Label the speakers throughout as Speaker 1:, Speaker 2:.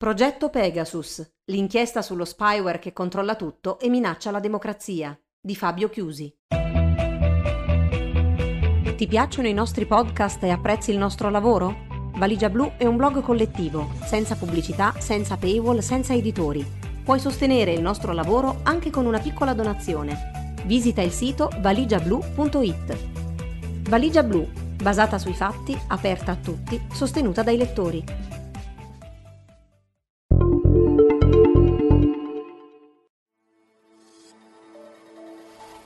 Speaker 1: Progetto Pegasus, l'inchiesta sullo spyware che controlla tutto e minaccia la democrazia, di Fabio Chiusi. Ti piacciono i nostri podcast e apprezzi il nostro lavoro? Valigia Blu è un blog collettivo, senza pubblicità, senza paywall, senza editori. Puoi sostenere il nostro lavoro anche con una piccola donazione. Visita il sito valigiablu.it. Valigia Blu, basata sui fatti, aperta a tutti, sostenuta dai lettori.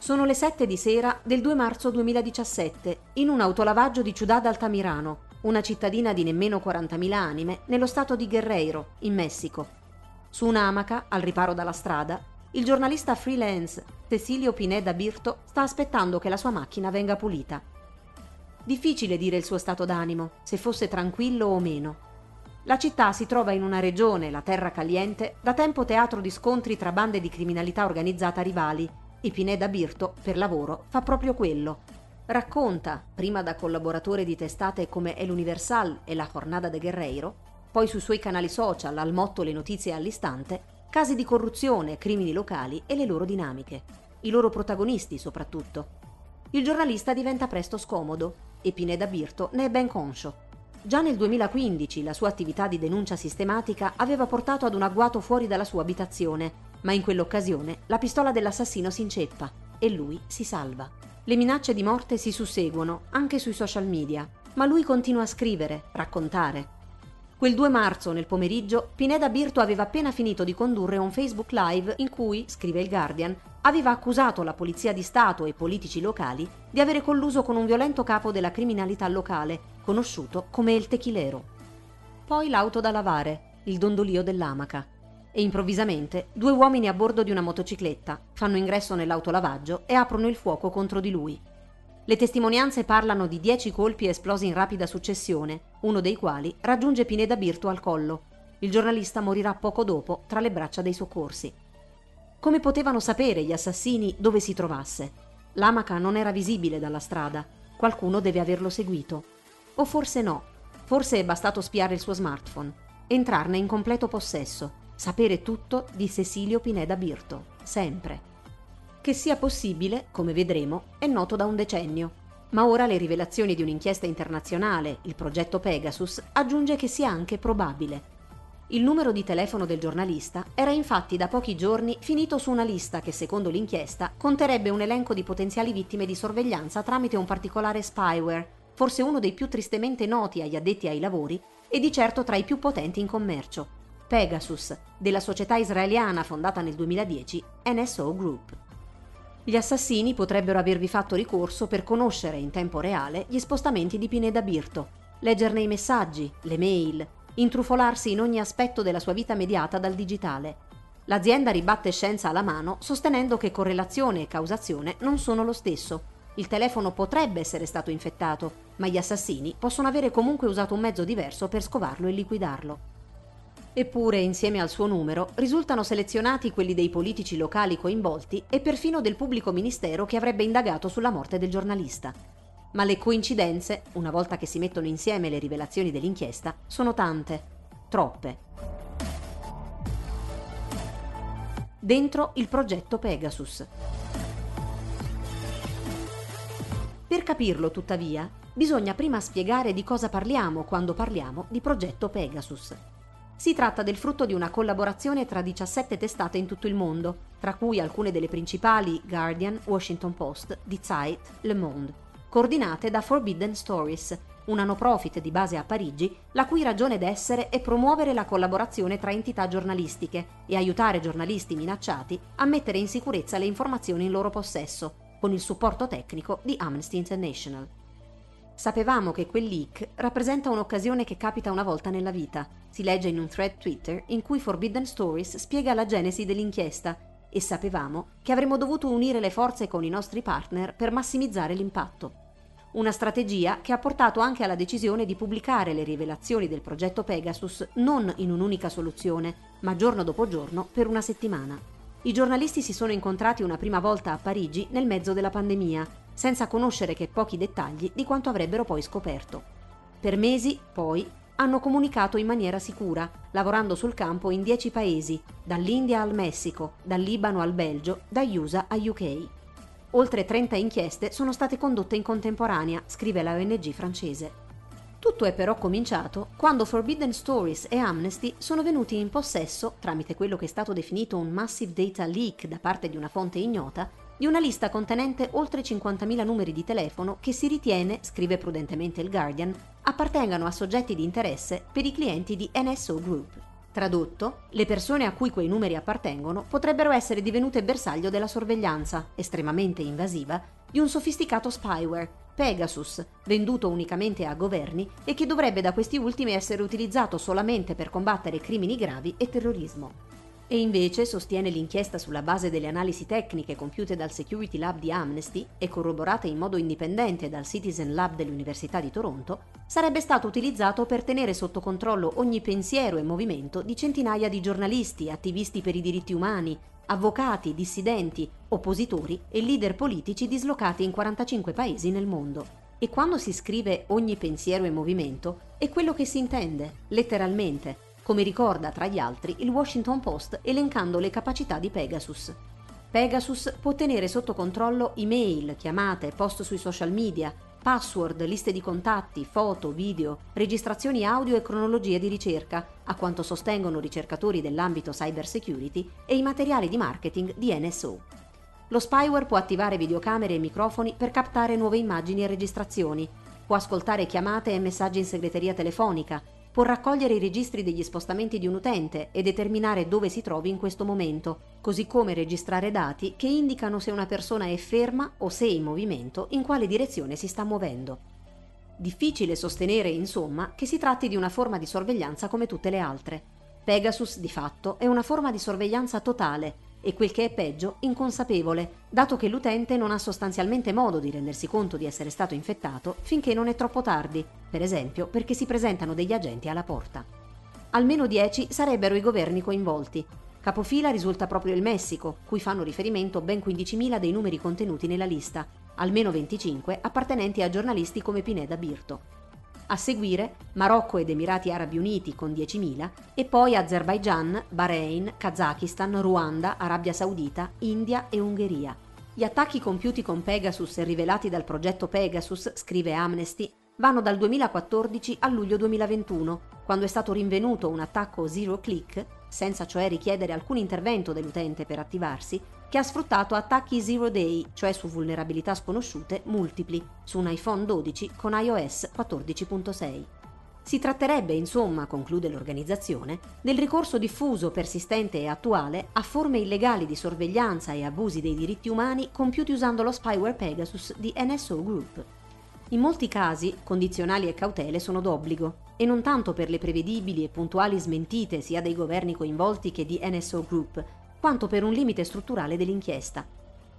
Speaker 1: Sono le 7 di sera del 2 marzo 2017 in un autolavaggio di Ciudad Altamirano, una cittadina di nemmeno 40.000 anime nello stato di Guerreiro, in Messico. Su un'amaca, al riparo dalla strada, il giornalista freelance Cecilio Pineda Birto sta aspettando che la sua macchina venga pulita. Difficile dire il suo stato d'animo, se fosse tranquillo o meno. La città si trova in una regione, la Terra Caliente, da tempo teatro di scontri tra bande di criminalità organizzata rivali e Pineda Birto, per lavoro, fa proprio quello. Racconta, prima da collaboratore di testate come El Universal e La Jornada de Guerreiro, poi sui suoi canali social al motto Le notizie all'istante, casi di corruzione, crimini locali e le loro dinamiche. I loro protagonisti soprattutto. Il giornalista diventa presto scomodo e Pineda Birto ne è ben conscio. Già nel 2015 la sua attività di denuncia sistematica aveva portato ad un agguato fuori dalla sua abitazione ma in quell'occasione la pistola dell'assassino si inceppa e lui si salva. Le minacce di morte si susseguono anche sui social media, ma lui continua a scrivere, raccontare. Quel 2 marzo, nel pomeriggio, Pineda Birto aveva appena finito di condurre un Facebook Live in cui, scrive il Guardian, aveva accusato la polizia di Stato e politici locali di avere colluso con un violento capo della criminalità locale, conosciuto come il Techilero. Poi l'auto da lavare, il dondolio dell'amaca e improvvisamente due uomini a bordo di una motocicletta fanno ingresso nell'autolavaggio e aprono il fuoco contro di lui. Le testimonianze parlano di dieci colpi esplosi in rapida successione, uno dei quali raggiunge Pineda Birto al collo. Il giornalista morirà poco dopo tra le braccia dei soccorsi. Come potevano sapere gli assassini dove si trovasse? L'amaca non era visibile dalla strada. Qualcuno deve averlo seguito. O forse no. Forse è bastato spiare il suo smartphone, entrarne in completo possesso sapere tutto di Cecilio Pineda Birto, sempre. Che sia possibile, come vedremo, è noto da un decennio, ma ora le rivelazioni di un'inchiesta internazionale, il progetto Pegasus, aggiunge che sia anche probabile. Il numero di telefono del giornalista era infatti da pochi giorni finito su una lista che, secondo l'inchiesta, conterebbe un elenco di potenziali vittime di sorveglianza tramite un particolare spyware, forse uno dei più tristemente noti agli addetti ai lavori e di certo tra i più potenti in commercio. Pegasus, della società israeliana fondata nel 2010 NSO Group. Gli assassini potrebbero avervi fatto ricorso per conoscere in tempo reale gli spostamenti di Pineda Birto, leggerne i messaggi, le mail, intrufolarsi in ogni aspetto della sua vita mediata dal digitale. L'azienda ribatte scienza alla mano sostenendo che correlazione e causazione non sono lo stesso. Il telefono potrebbe essere stato infettato, ma gli assassini possono avere comunque usato un mezzo diverso per scovarlo e liquidarlo. Eppure, insieme al suo numero, risultano selezionati quelli dei politici locali coinvolti e perfino del pubblico ministero che avrebbe indagato sulla morte del giornalista. Ma le coincidenze, una volta che si mettono insieme le rivelazioni dell'inchiesta, sono tante, troppe. Dentro il progetto Pegasus. Per capirlo, tuttavia, bisogna prima spiegare di cosa parliamo quando parliamo di progetto Pegasus. Si tratta del frutto di una collaborazione tra 17 testate in tutto il mondo, tra cui alcune delle principali Guardian, Washington Post, Die Zeit, Le Monde, coordinate da Forbidden Stories, una no profit di base a Parigi, la cui ragione d'essere è promuovere la collaborazione tra entità giornalistiche e aiutare giornalisti minacciati a mettere in sicurezza le informazioni in loro possesso, con il supporto tecnico di Amnesty International. Sapevamo che quel leak rappresenta un'occasione che capita una volta nella vita. Si legge in un thread Twitter in cui Forbidden Stories spiega la genesi dell'inchiesta e sapevamo che avremmo dovuto unire le forze con i nostri partner per massimizzare l'impatto. Una strategia che ha portato anche alla decisione di pubblicare le rivelazioni del progetto Pegasus non in un'unica soluzione, ma giorno dopo giorno per una settimana. I giornalisti si sono incontrati una prima volta a Parigi nel mezzo della pandemia senza conoscere che pochi dettagli di quanto avrebbero poi scoperto. Per mesi, poi, hanno comunicato in maniera sicura, lavorando sul campo in 10 paesi, dall'India al Messico, dal Libano al Belgio, da USA a UK. Oltre 30 inchieste sono state condotte in contemporanea, scrive la ONG francese. Tutto è però cominciato quando Forbidden Stories e Amnesty sono venuti in possesso, tramite quello che è stato definito un massive data leak da parte di una fonte ignota, di una lista contenente oltre 50.000 numeri di telefono che si ritiene, scrive prudentemente il Guardian, appartengano a soggetti di interesse per i clienti di NSO Group. Tradotto, le persone a cui quei numeri appartengono potrebbero essere divenute bersaglio della sorveglianza, estremamente invasiva, di un sofisticato spyware Pegasus, venduto unicamente a governi e che dovrebbe da questi ultimi essere utilizzato solamente per combattere crimini gravi e terrorismo. E invece, sostiene l'inchiesta sulla base delle analisi tecniche compiute dal Security Lab di Amnesty e corroborate in modo indipendente dal Citizen Lab dell'Università di Toronto, sarebbe stato utilizzato per tenere sotto controllo ogni pensiero e movimento di centinaia di giornalisti, attivisti per i diritti umani, avvocati, dissidenti, oppositori e leader politici dislocati in 45 paesi nel mondo. E quando si scrive ogni pensiero e movimento, è quello che si intende, letteralmente, come ricorda tra gli altri il Washington Post elencando le capacità di Pegasus. Pegasus può tenere sotto controllo email, chiamate, post sui social media, password, liste di contatti, foto, video, registrazioni audio e cronologie di ricerca, a quanto sostengono ricercatori dell'ambito cyber security e i materiali di marketing di NSO. Lo spyware può attivare videocamere e microfoni per captare nuove immagini e registrazioni, può ascoltare chiamate e messaggi in segreteria telefonica, può raccogliere i registri degli spostamenti di un utente e determinare dove si trovi in questo momento, così come registrare dati che indicano se una persona è ferma o se in movimento, in quale direzione si sta muovendo. Difficile sostenere, insomma, che si tratti di una forma di sorveglianza come tutte le altre. Pegasus, di fatto, è una forma di sorveglianza totale, e quel che è peggio, inconsapevole, dato che l'utente non ha sostanzialmente modo di rendersi conto di essere stato infettato finché non è troppo tardi, per esempio perché si presentano degli agenti alla porta. Almeno 10 sarebbero i governi coinvolti. Capofila risulta proprio il Messico, cui fanno riferimento ben 15.000 dei numeri contenuti nella lista, almeno 25 appartenenti a giornalisti come Pineda Birto. A seguire Marocco ed Emirati Arabi Uniti con 10.000 e poi Azerbaijan, Bahrain, Kazakistan, Ruanda, Arabia Saudita, India e Ungheria. Gli attacchi compiuti con Pegasus e rivelati dal progetto Pegasus, scrive Amnesty, vanno dal 2014 al luglio 2021, quando è stato rinvenuto un attacco zero click, senza cioè richiedere alcun intervento dell'utente per attivarsi, che ha sfruttato attacchi zero day, cioè su vulnerabilità sconosciute, multipli, su un iPhone 12 con iOS 14.6. Si tratterebbe, insomma, conclude l'organizzazione, del ricorso diffuso, persistente e attuale a forme illegali di sorveglianza e abusi dei diritti umani compiuti usando lo spyware Pegasus di NSO Group. In molti casi, condizionali e cautele sono d'obbligo, e non tanto per le prevedibili e puntuali smentite sia dei governi coinvolti che di NSO Group, quanto per un limite strutturale dell'inchiesta.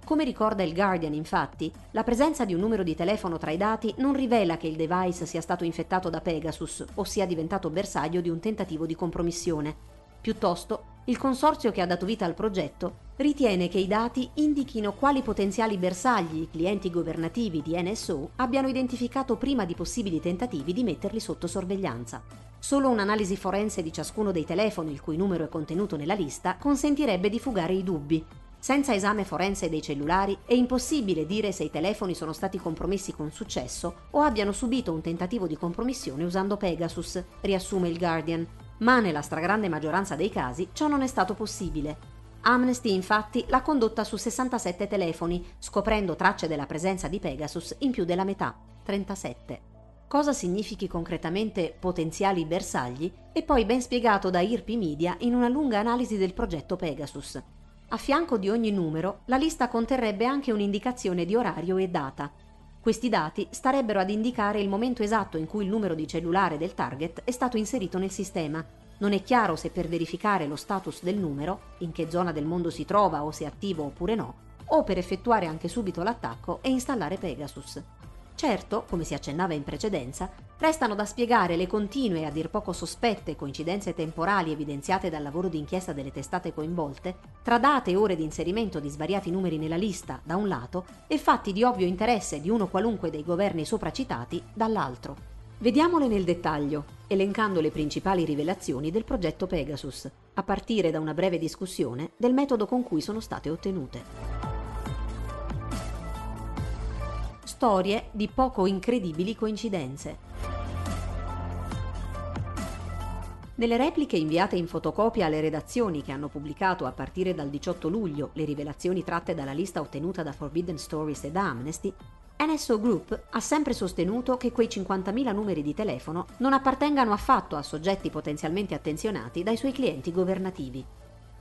Speaker 1: Come ricorda il Guardian, infatti, la presenza di un numero di telefono tra i dati non rivela che il device sia stato infettato da Pegasus o sia diventato bersaglio di un tentativo di compromissione. Piuttosto, il consorzio che ha dato vita al progetto ritiene che i dati indichino quali potenziali bersagli i clienti governativi di NSO abbiano identificato prima di possibili tentativi di metterli sotto sorveglianza. Solo un'analisi forense di ciascuno dei telefoni il cui numero è contenuto nella lista consentirebbe di fugare i dubbi. Senza esame forense dei cellulari è impossibile dire se i telefoni sono stati compromessi con successo o abbiano subito un tentativo di compromissione usando Pegasus, riassume il Guardian, ma nella stragrande maggioranza dei casi ciò non è stato possibile. Amnesty infatti l'ha condotta su 67 telefoni, scoprendo tracce della presenza di Pegasus in più della metà, 37. Cosa significhi concretamente potenziali bersagli è poi ben spiegato da IRPI Media in una lunga analisi del progetto Pegasus. A fianco di ogni numero, la lista conterrebbe anche un'indicazione di orario e data, questi dati starebbero ad indicare il momento esatto in cui il numero di cellulare del target è stato inserito nel sistema. Non è chiaro se per verificare lo status del numero, in che zona del mondo si trova o se è attivo oppure no, o per effettuare anche subito l'attacco e installare Pegasus. Certo, come si accennava in precedenza, restano da spiegare le continue e a dir poco sospette coincidenze temporali evidenziate dal lavoro di inchiesta delle testate coinvolte, tra date e ore di inserimento di svariati numeri nella lista, da un lato, e fatti di ovvio interesse di uno qualunque dei governi sopracitati, dall'altro. Vediamole nel dettaglio, elencando le principali rivelazioni del progetto Pegasus, a partire da una breve discussione del metodo con cui sono state ottenute. Storie di poco incredibili coincidenze. Nelle repliche inviate in fotocopia alle redazioni che hanno pubblicato a partire dal 18 luglio le rivelazioni tratte dalla lista ottenuta da Forbidden Stories e da Amnesty, NSO Group ha sempre sostenuto che quei 50.000 numeri di telefono non appartengano affatto a soggetti potenzialmente attenzionati dai suoi clienti governativi.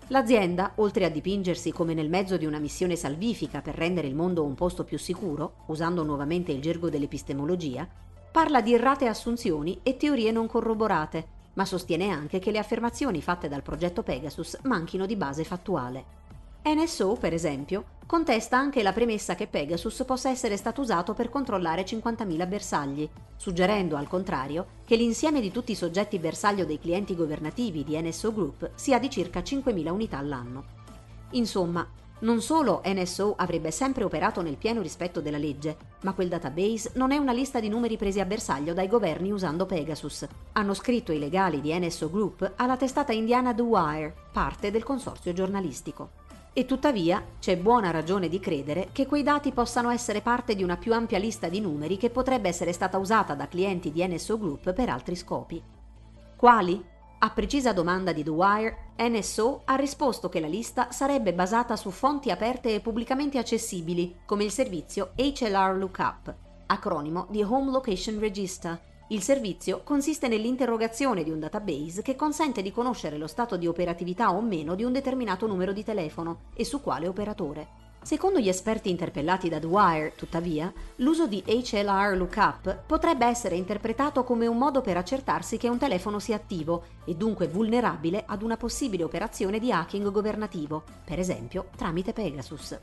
Speaker 1: L'azienda, oltre a dipingersi come nel mezzo di una missione salvifica per rendere il mondo un posto più sicuro, usando nuovamente il gergo dell'epistemologia, parla di errate assunzioni e teorie non corroborate, ma sostiene anche che le affermazioni fatte dal progetto Pegasus manchino di base fattuale. NSO, per esempio, contesta anche la premessa che Pegasus possa essere stato usato per controllare 50.000 bersagli, suggerendo al contrario che l'insieme di tutti i soggetti bersaglio dei clienti governativi di NSO Group sia di circa 5.000 unità all'anno. Insomma, non solo NSO avrebbe sempre operato nel pieno rispetto della legge, ma quel database non è una lista di numeri presi a bersaglio dai governi usando Pegasus. Hanno scritto i legali di NSO Group alla testata indiana The Wire, parte del consorzio giornalistico. E tuttavia c'è buona ragione di credere che quei dati possano essere parte di una più ampia lista di numeri che potrebbe essere stata usata da clienti di NSO Group per altri scopi. Quali? A precisa domanda di The Wire, NSO ha risposto che la lista sarebbe basata su fonti aperte e pubblicamente accessibili, come il servizio HLR Lookup, acronimo di Home Location Register, il servizio consiste nell'interrogazione di un database che consente di conoscere lo stato di operatività o meno di un determinato numero di telefono e su quale operatore. Secondo gli esperti interpellati da Wire, tuttavia, l'uso di HLR Lookup potrebbe essere interpretato come un modo per accertarsi che un telefono sia attivo e dunque vulnerabile ad una possibile operazione di hacking governativo, per esempio tramite Pegasus.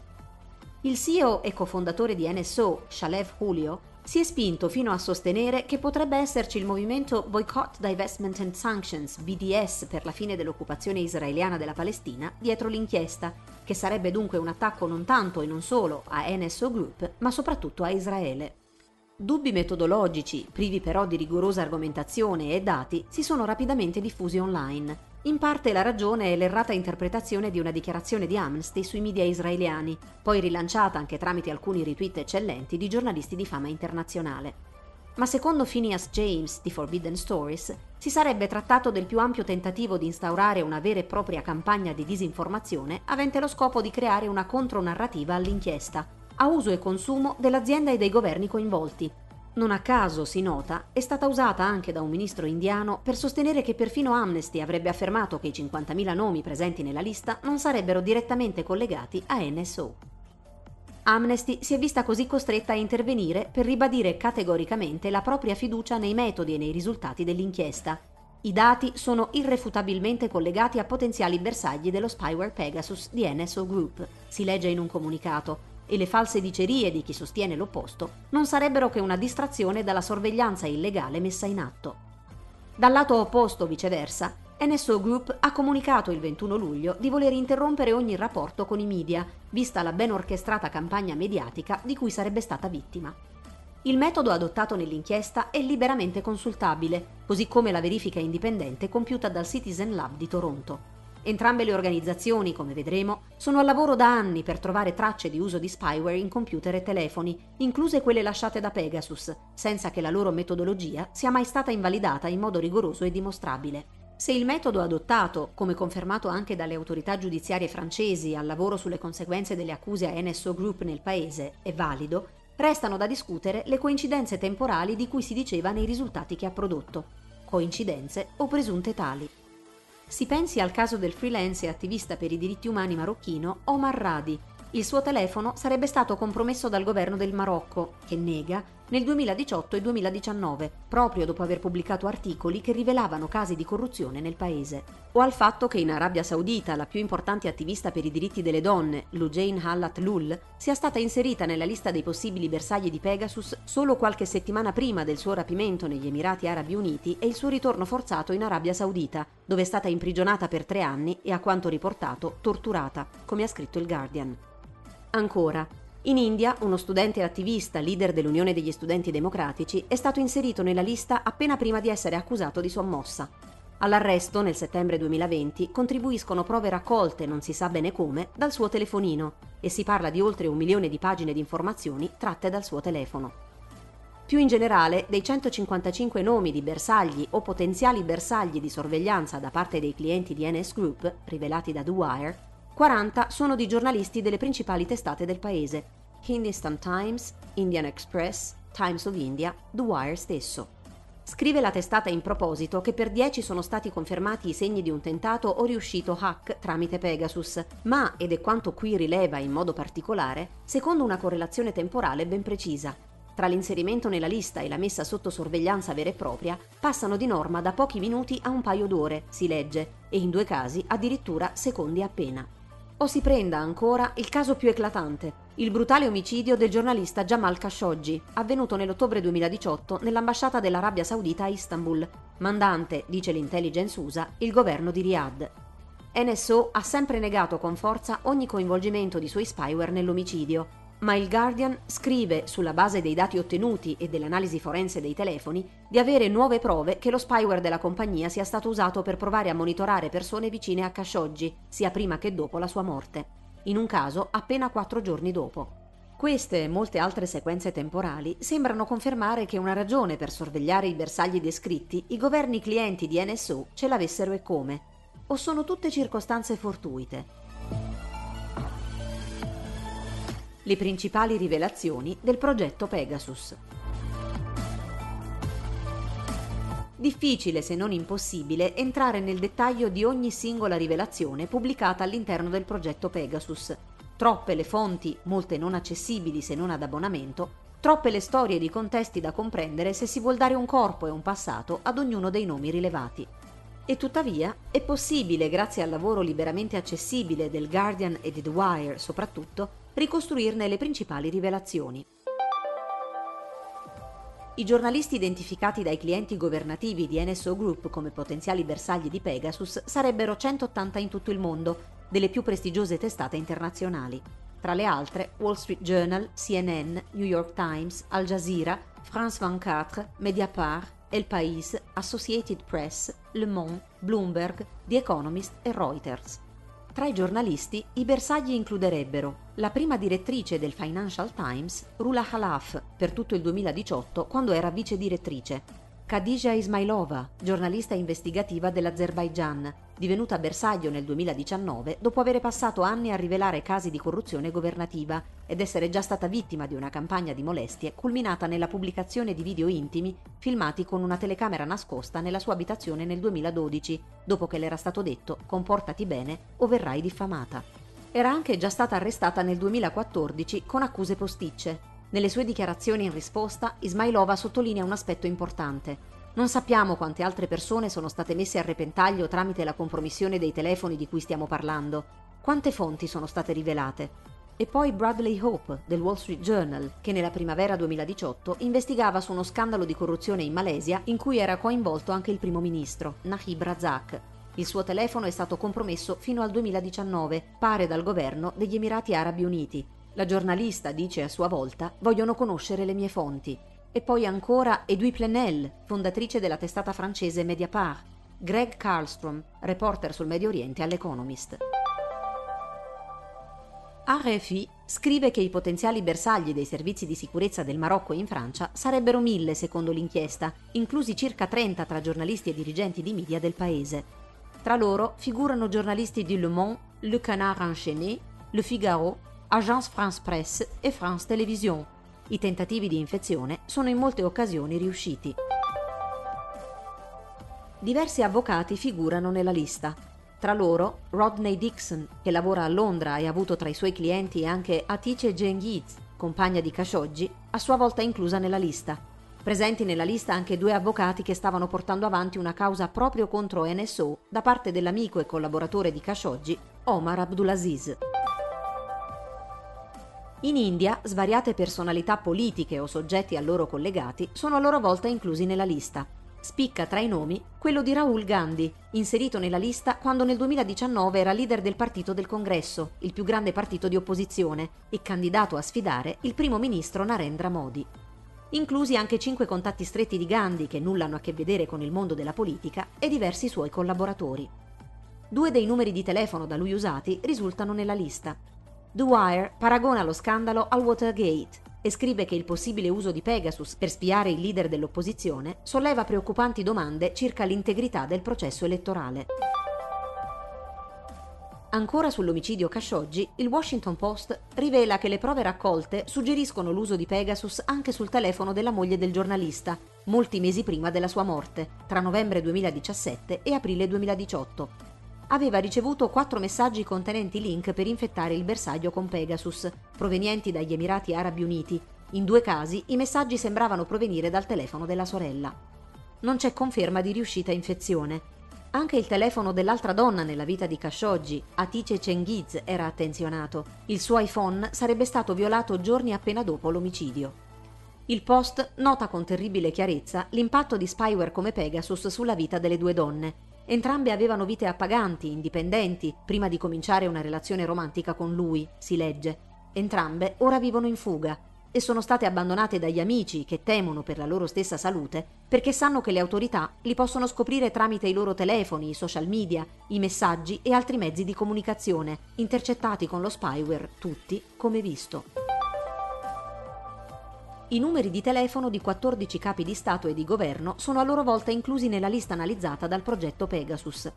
Speaker 1: Il CEO e cofondatore di NSO, Shalev Julio, si è spinto fino a sostenere che potrebbe esserci il movimento Boycott, Divestment and Sanctions, BDS, per la fine dell'occupazione israeliana della Palestina, dietro l'inchiesta, che sarebbe dunque un attacco non tanto e non solo a NSO Group, ma soprattutto a Israele. Dubbi metodologici, privi però di rigorosa argomentazione e dati, si sono rapidamente diffusi online. In parte la ragione è l'errata interpretazione di una dichiarazione di Amnesty sui media israeliani, poi rilanciata anche tramite alcuni retweet eccellenti di giornalisti di fama internazionale. Ma secondo Phineas James di Forbidden Stories, si sarebbe trattato del più ampio tentativo di instaurare una vera e propria campagna di disinformazione avente lo scopo di creare una contronarrativa all'inchiesta, a uso e consumo dell'azienda e dei governi coinvolti, non a caso, si nota, è stata usata anche da un ministro indiano per sostenere che perfino Amnesty avrebbe affermato che i 50.000 nomi presenti nella lista non sarebbero direttamente collegati a NSO. Amnesty si è vista così costretta a intervenire per ribadire categoricamente la propria fiducia nei metodi e nei risultati dell'inchiesta. I dati sono irrefutabilmente collegati a potenziali bersagli dello spyware Pegasus di NSO Group, si legge in un comunicato, e le false dicerie di chi sostiene l'opposto non sarebbero che una distrazione dalla sorveglianza illegale messa in atto. Dal lato opposto, viceversa, NSO Group ha comunicato il 21 luglio di voler interrompere ogni rapporto con i media, vista la ben orchestrata campagna mediatica di cui sarebbe stata vittima. Il metodo adottato nell'inchiesta è liberamente consultabile, così come la verifica indipendente compiuta dal Citizen Lab di Toronto. Entrambe le organizzazioni, come vedremo, sono al lavoro da anni per trovare tracce di uso di spyware in computer e telefoni, incluse quelle lasciate da Pegasus, senza che la loro metodologia sia mai stata invalidata in modo rigoroso e dimostrabile. Se il metodo adottato, come confermato anche dalle autorità giudiziarie francesi al lavoro sulle conseguenze delle accuse a NSO Group nel paese, è valido, restano da discutere le coincidenze temporali di cui si diceva nei risultati che ha prodotto. Coincidenze o presunte tali. Si pensi al caso del freelance e attivista per i diritti umani marocchino Omar Radi. Il suo telefono sarebbe stato compromesso dal governo del Marocco, che nega, nel 2018 e 2019, proprio dopo aver pubblicato articoli che rivelavano casi di corruzione nel paese. O al fatto che in Arabia Saudita la più importante attivista per i diritti delle donne, Lujain Hallat Lul, sia stata inserita nella lista dei possibili bersagli di Pegasus solo qualche settimana prima del suo rapimento negli Emirati Arabi Uniti e il suo ritorno forzato in Arabia Saudita, dove è stata imprigionata per tre anni e a quanto riportato torturata, come ha scritto il Guardian. Ancora, In India, uno studente attivista, leader dell'Unione degli Studenti Democratici, è stato inserito nella lista appena prima di essere accusato di sommossa. All'arresto, nel settembre 2020, contribuiscono prove raccolte, non si sa bene come, dal suo telefonino e si parla di oltre un milione di pagine di informazioni tratte dal suo telefono. Più in generale, dei 155 nomi di bersagli o potenziali bersagli di sorveglianza da parte dei clienti di NS Group, rivelati da The Wire, 40 sono di giornalisti delle principali testate del paese, Hindustan Times, Indian Express, Times of India, The Wire stesso. Scrive la testata in proposito che per 10 sono stati confermati i segni di un tentato o riuscito hack tramite Pegasus, ma, ed è quanto qui rileva in modo particolare, secondo una correlazione temporale ben precisa. Tra l'inserimento nella lista e la messa sotto sorveglianza vera e propria passano di norma da pochi minuti a un paio d'ore, si legge, e in due casi addirittura secondi appena. O si prenda ancora il caso più eclatante, il brutale omicidio del giornalista Jamal Khashoggi, avvenuto nell'ottobre 2018 nell'ambasciata dell'Arabia Saudita a Istanbul, mandante, dice l'intelligence USA, il governo di Riyadh. NSO ha sempre negato con forza ogni coinvolgimento di suoi spyware nell'omicidio, ma il Guardian scrive, sulla base dei dati ottenuti e dell'analisi forense dei telefoni, di avere nuove prove che lo spyware della compagnia sia stato usato per provare a monitorare persone vicine a Khashoggi, sia prima che dopo la sua morte. In un caso appena quattro giorni dopo. Queste e molte altre sequenze temporali sembrano confermare che una ragione per sorvegliare i bersagli descritti i governi clienti di NSO ce l'avessero e come. O sono tutte circostanze fortuite? Le principali rivelazioni del progetto Pegasus. Difficile, se non impossibile, entrare nel dettaglio di ogni singola rivelazione pubblicata all'interno del progetto Pegasus. Troppe le fonti, molte non accessibili se non ad abbonamento, troppe le storie di contesti da comprendere se si vuol dare un corpo e un passato ad ognuno dei nomi rilevati. E tuttavia è possibile, grazie al lavoro liberamente accessibile del Guardian e di The Wire soprattutto, ricostruirne le principali rivelazioni. I giornalisti identificati dai clienti governativi di NSO Group come potenziali bersagli di Pegasus sarebbero 180 in tutto il mondo, delle più prestigiose testate internazionali. Tra le altre Wall Street Journal, CNN, New York Times, Al Jazeera, France 24, Mediapart, El País, Associated Press, Le Monde, Bloomberg, The Economist e Reuters. Tra i giornalisti, i bersagli includerebbero la prima direttrice del Financial Times, Rula Khalaf, per tutto il 2018, quando era vice direttrice, Khadija Ismailova, giornalista investigativa dell'Azerbaigian, divenuta bersaglio nel 2019 dopo aver passato anni a rivelare casi di corruzione governativa ed essere già stata vittima di una campagna di molestie culminata nella pubblicazione di video intimi filmati con una telecamera nascosta nella sua abitazione nel 2012, dopo che le era stato detto comportati bene o verrai diffamata. Era anche già stata arrestata nel 2014 con accuse posticce nelle sue dichiarazioni in risposta, Ismailova sottolinea un aspetto importante. Non sappiamo quante altre persone sono state messe a repentaglio tramite la compromissione dei telefoni di cui stiamo parlando. Quante fonti sono state rivelate? E poi Bradley Hope del Wall Street Journal, che nella primavera 2018 investigava su uno scandalo di corruzione in Malesia in cui era coinvolto anche il primo ministro, Nahib Razak. Il suo telefono è stato compromesso fino al 2019, pare dal governo degli Emirati Arabi Uniti, la giornalista dice a sua volta vogliono conoscere le mie fonti. E poi ancora Edouy Plenel, fondatrice della testata francese Mediapart, Greg Carlstrom, reporter sul Medio Oriente all'Economist. RFI scrive che i potenziali bersagli dei servizi di sicurezza del Marocco in Francia sarebbero mille secondo l'inchiesta, inclusi circa 30 tra giornalisti e dirigenti di media del paese. Tra loro figurano giornalisti di Le Monde, Le Canard Enchaîné, Le Figaro, Agence France Presse e France Télévision. I tentativi di infezione sono in molte occasioni riusciti. Diversi avvocati figurano nella lista. Tra loro Rodney Dixon, che lavora a Londra e ha avuto tra i suoi clienti anche Atice Gengiz, compagna di Khashoggi, a sua volta inclusa nella lista. Presenti nella lista anche due avvocati che stavano portando avanti una causa proprio contro NSO da parte dell'amico e collaboratore di Khashoggi, Omar Abdulaziz. In India, svariate personalità politiche o soggetti a loro collegati sono a loro volta inclusi nella lista. Spicca tra i nomi quello di Raul Gandhi, inserito nella lista quando nel 2019 era leader del partito del Congresso, il più grande partito di opposizione, e candidato a sfidare il primo ministro Narendra Modi. Inclusi anche cinque contatti stretti di Gandhi che nulla hanno a che vedere con il mondo della politica e diversi suoi collaboratori. Due dei numeri di telefono da lui usati risultano nella lista. The Wire paragona lo scandalo al Watergate e scrive che il possibile uso di Pegasus per spiare il leader dell'opposizione solleva preoccupanti domande circa l'integrità del processo elettorale. Ancora sull'omicidio Khashoggi, il Washington Post rivela che le prove raccolte suggeriscono l'uso di Pegasus anche sul telefono della moglie del giornalista, molti mesi prima della sua morte, tra novembre 2017 e aprile 2018 aveva ricevuto quattro messaggi contenenti link per infettare il bersaglio con Pegasus, provenienti dagli Emirati Arabi Uniti. In due casi i messaggi sembravano provenire dal telefono della sorella. Non c'è conferma di riuscita infezione. Anche il telefono dell'altra donna nella vita di Khashoggi, Atice Cengiz, era attenzionato. Il suo iPhone sarebbe stato violato giorni appena dopo l'omicidio. Il Post nota con terribile chiarezza l'impatto di spyware come Pegasus sulla vita delle due donne Entrambe avevano vite appaganti, indipendenti, prima di cominciare una relazione romantica con lui, si legge. Entrambe ora vivono in fuga e sono state abbandonate dagli amici che temono per la loro stessa salute perché sanno che le autorità li possono scoprire tramite i loro telefoni, i social media, i messaggi e altri mezzi di comunicazione, intercettati con lo spyware, tutti come visto. I numeri di telefono di 14 capi di Stato e di governo sono a loro volta inclusi nella lista analizzata dal progetto Pegasus.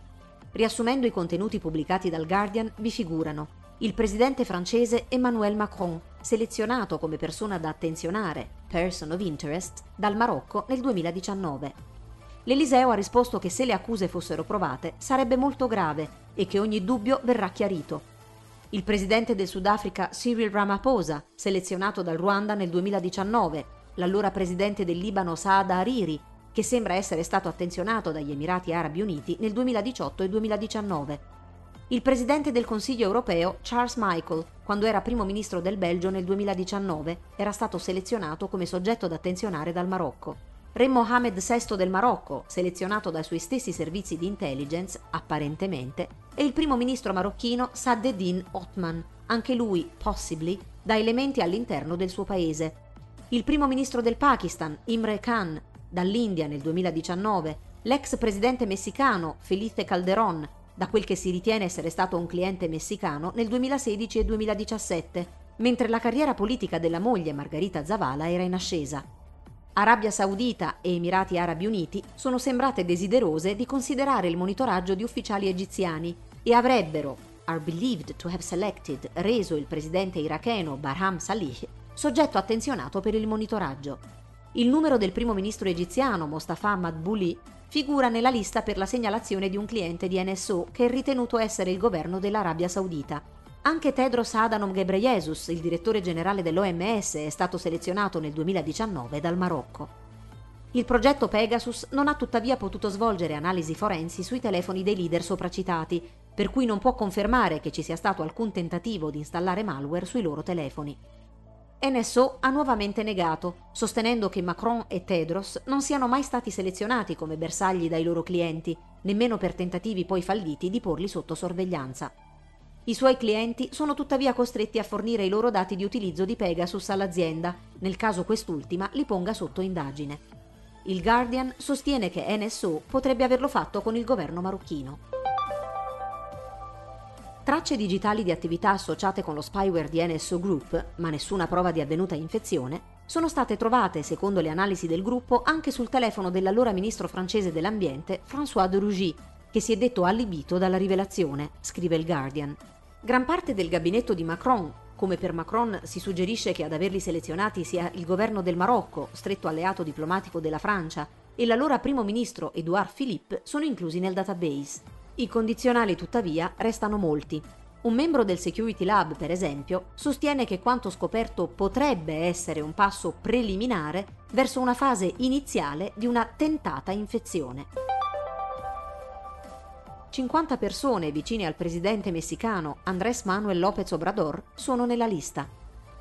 Speaker 1: Riassumendo i contenuti pubblicati dal Guardian, vi figurano il presidente francese Emmanuel Macron, selezionato come persona da attenzionare, person of interest, dal Marocco nel 2019. L'Eliseo ha risposto che se le accuse fossero provate sarebbe molto grave e che ogni dubbio verrà chiarito il presidente del Sudafrica Cyril Ramaphosa, selezionato dal Ruanda nel 2019, l'allora presidente del Libano Saad Hariri, che sembra essere stato attenzionato dagli Emirati Arabi Uniti nel 2018 e 2019. Il presidente del Consiglio europeo Charles Michael, quando era primo ministro del Belgio nel 2019, era stato selezionato come soggetto da attenzionare dal Marocco. Re Mohammed VI del Marocco, selezionato dai suoi stessi servizi di intelligence, apparentemente, e il primo ministro marocchino Saddedin Othman, anche lui, possibly, da elementi all'interno del suo paese. Il primo ministro del Pakistan, Imre Khan, dall'India nel 2019, l'ex presidente messicano Felipe Calderón, da quel che si ritiene essere stato un cliente messicano nel 2016 e 2017, mentre la carriera politica della moglie Margarita Zavala era in ascesa. Arabia Saudita e Emirati Arabi Uniti sono sembrate desiderose di considerare il monitoraggio di ufficiali egiziani e avrebbero, are believed to have selected, reso il presidente iracheno Barham Salih soggetto attenzionato per il monitoraggio. Il numero del primo ministro egiziano Mostafa Madbouli figura nella lista per la segnalazione di un cliente di NSO che è ritenuto essere il governo dell'Arabia Saudita anche Tedros Adhanom Ghebreyesus, il direttore generale dell'OMS, è stato selezionato nel 2019 dal Marocco. Il progetto Pegasus non ha tuttavia potuto svolgere analisi forensi sui telefoni dei leader sopracitati, per cui non può confermare che ci sia stato alcun tentativo di installare malware sui loro telefoni. NSO ha nuovamente negato, sostenendo che Macron e Tedros non siano mai stati selezionati come bersagli dai loro clienti, nemmeno per tentativi poi falliti di porli sotto sorveglianza. I suoi clienti sono tuttavia costretti a fornire i loro dati di utilizzo di Pegasus all'azienda, nel caso quest'ultima li ponga sotto indagine. Il Guardian sostiene che NSO potrebbe averlo fatto con il governo marocchino. Tracce digitali di attività associate con lo spyware di NSO Group, ma nessuna prova di avvenuta infezione, sono state trovate, secondo le analisi del gruppo, anche sul telefono dell'allora ministro francese dell'ambiente François de Rugy, che si è detto allibito dalla rivelazione, scrive il Guardian. Gran parte del gabinetto di Macron, come per Macron si suggerisce che ad averli selezionati sia il governo del Marocco, stretto alleato diplomatico della Francia, e l'allora primo ministro Edouard Philippe sono inclusi nel database. I condizionali tuttavia restano molti. Un membro del Security Lab, per esempio, sostiene che quanto scoperto potrebbe essere un passo preliminare verso una fase iniziale di una tentata infezione. 50 persone vicine al presidente messicano Andrés Manuel López Obrador sono nella lista.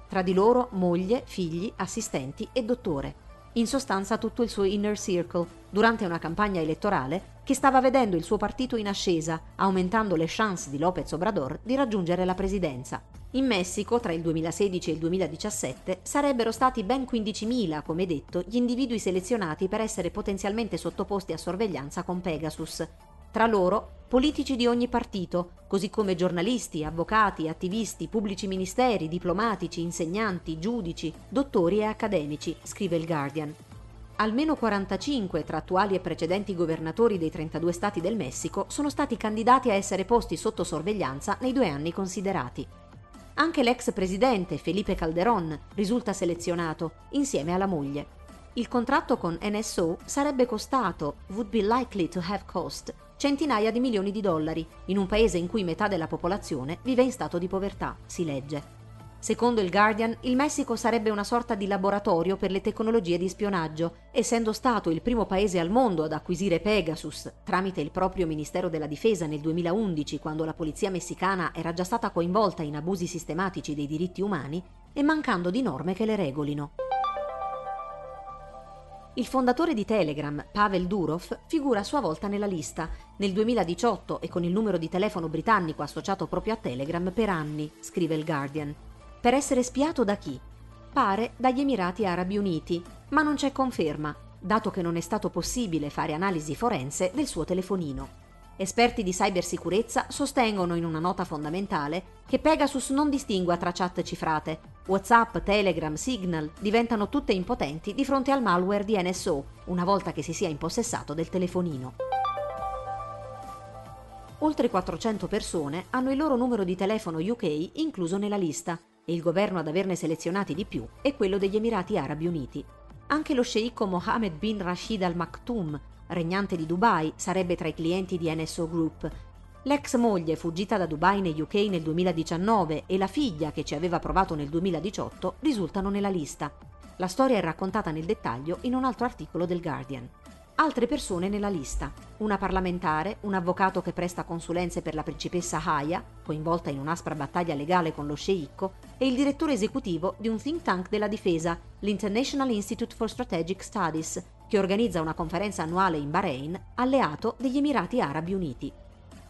Speaker 1: Tra di loro moglie, figli, assistenti e dottore. in sostanza tutto il suo inner circle, durante una campagna elettorale che stava vedendo il suo partito in ascesa, aumentando le chance di López Obrador di raggiungere la presidenza. In Messico, tra il 2016 e il 2017, sarebbero stati ben 15.000, come detto, gli individui selezionati per essere potenzialmente sottoposti a sorveglianza con Pegasus. Tra loro politici di ogni partito, così come giornalisti, avvocati, attivisti, pubblici ministeri, diplomatici, insegnanti, giudici, dottori e accademici, scrive il Guardian. Almeno 45 tra attuali e precedenti governatori dei 32 stati del Messico sono stati candidati a essere posti sotto sorveglianza nei due anni considerati. Anche l'ex presidente Felipe Calderón risulta selezionato, insieme alla moglie. Il contratto con NSO sarebbe costato, would be likely to have cost, centinaia di milioni di dollari, in un paese in cui metà della popolazione vive in stato di povertà, si legge. Secondo il Guardian, il Messico sarebbe una sorta di laboratorio per le tecnologie di spionaggio, essendo stato il primo paese al mondo ad acquisire Pegasus tramite il proprio Ministero della Difesa nel 2011, quando la polizia messicana era già stata coinvolta in abusi sistematici dei diritti umani, e mancando di norme che le regolino. Il fondatore di Telegram, Pavel Durov, figura a sua volta nella lista, nel 2018 e con il numero di telefono britannico associato proprio a Telegram per anni, scrive il Guardian. Per essere spiato da chi? Pare dagli Emirati Arabi Uniti, ma non c'è conferma, dato che non è stato possibile fare analisi forense del suo telefonino. Esperti di cybersicurezza sostengono in una nota fondamentale che Pegasus non distingua tra chat cifrate. WhatsApp, Telegram, Signal diventano tutte impotenti di fronte al malware di NSO, una volta che si sia impossessato del telefonino. Oltre 400 persone hanno il loro numero di telefono UK incluso nella lista e il governo ad averne selezionati di più è quello degli Emirati Arabi Uniti. Anche lo sceicco Mohammed bin Rashid Al Maktoum regnante di Dubai, sarebbe tra i clienti di NSO Group. L'ex moglie, fuggita da Dubai negli UK nel 2019, e la figlia, che ci aveva provato nel 2018, risultano nella lista. La storia è raccontata nel dettaglio in un altro articolo del Guardian. Altre persone nella lista. Una parlamentare, un avvocato che presta consulenze per la principessa Haya, coinvolta in un'aspra battaglia legale con lo sceicco, e il direttore esecutivo di un think tank della difesa, l'International Institute for Strategic Studies, che organizza una conferenza annuale in Bahrain, alleato degli Emirati Arabi Uniti.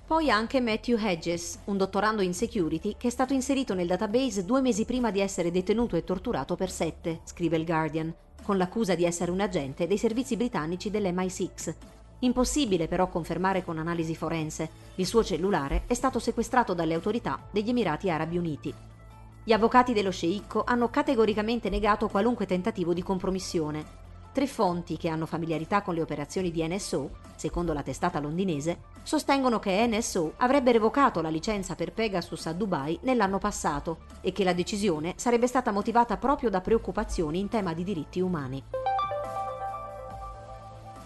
Speaker 1: Poi anche Matthew Hedges, un dottorando in security che è stato inserito nel database due mesi prima di essere detenuto e torturato per sette, scrive il Guardian, con l'accusa di essere un agente dei servizi britannici dell'MI6. Impossibile però confermare con analisi forense. Il suo cellulare è stato sequestrato dalle autorità degli Emirati Arabi Uniti. Gli avvocati dello sceicco hanno categoricamente negato qualunque tentativo di compromissione Tre fonti che hanno familiarità con le operazioni di NSO, secondo la testata londinese, sostengono che NSO avrebbe revocato la licenza per Pegasus a Dubai nell'anno passato e che la decisione sarebbe stata motivata proprio da preoccupazioni in tema di diritti umani.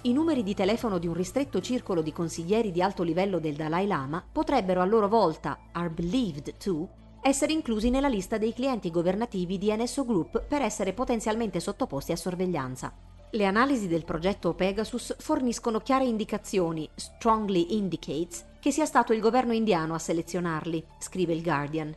Speaker 1: I numeri di telefono di un ristretto circolo di consiglieri di alto livello del Dalai Lama potrebbero a loro volta, are believed to, essere inclusi nella lista dei clienti governativi di NSO Group per essere potenzialmente sottoposti a sorveglianza. Le analisi del progetto Pegasus forniscono chiare indicazioni, strongly indicates, che sia stato il governo indiano a selezionarli, scrive il Guardian.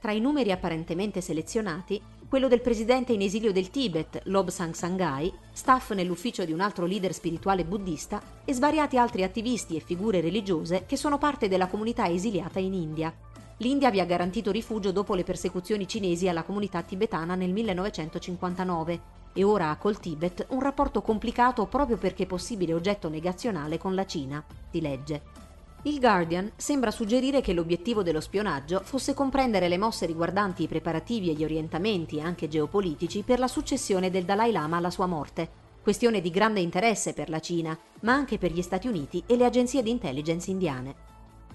Speaker 1: Tra i numeri apparentemente selezionati, quello del presidente in esilio del Tibet, Lobsang Sanghai, staff nell'ufficio di un altro leader spirituale buddista e svariati altri attivisti e figure religiose che sono parte della comunità esiliata in India. L'India vi ha garantito rifugio dopo le persecuzioni cinesi alla comunità tibetana nel 1959 e ora ha col Tibet un rapporto complicato proprio perché possibile oggetto negazionale con la Cina, si legge. Il Guardian sembra suggerire che l'obiettivo dello spionaggio fosse comprendere le mosse riguardanti i preparativi e gli orientamenti anche geopolitici per la successione del Dalai Lama alla sua morte, questione di grande interesse per la Cina, ma anche per gli Stati Uniti e le agenzie di intelligence indiane.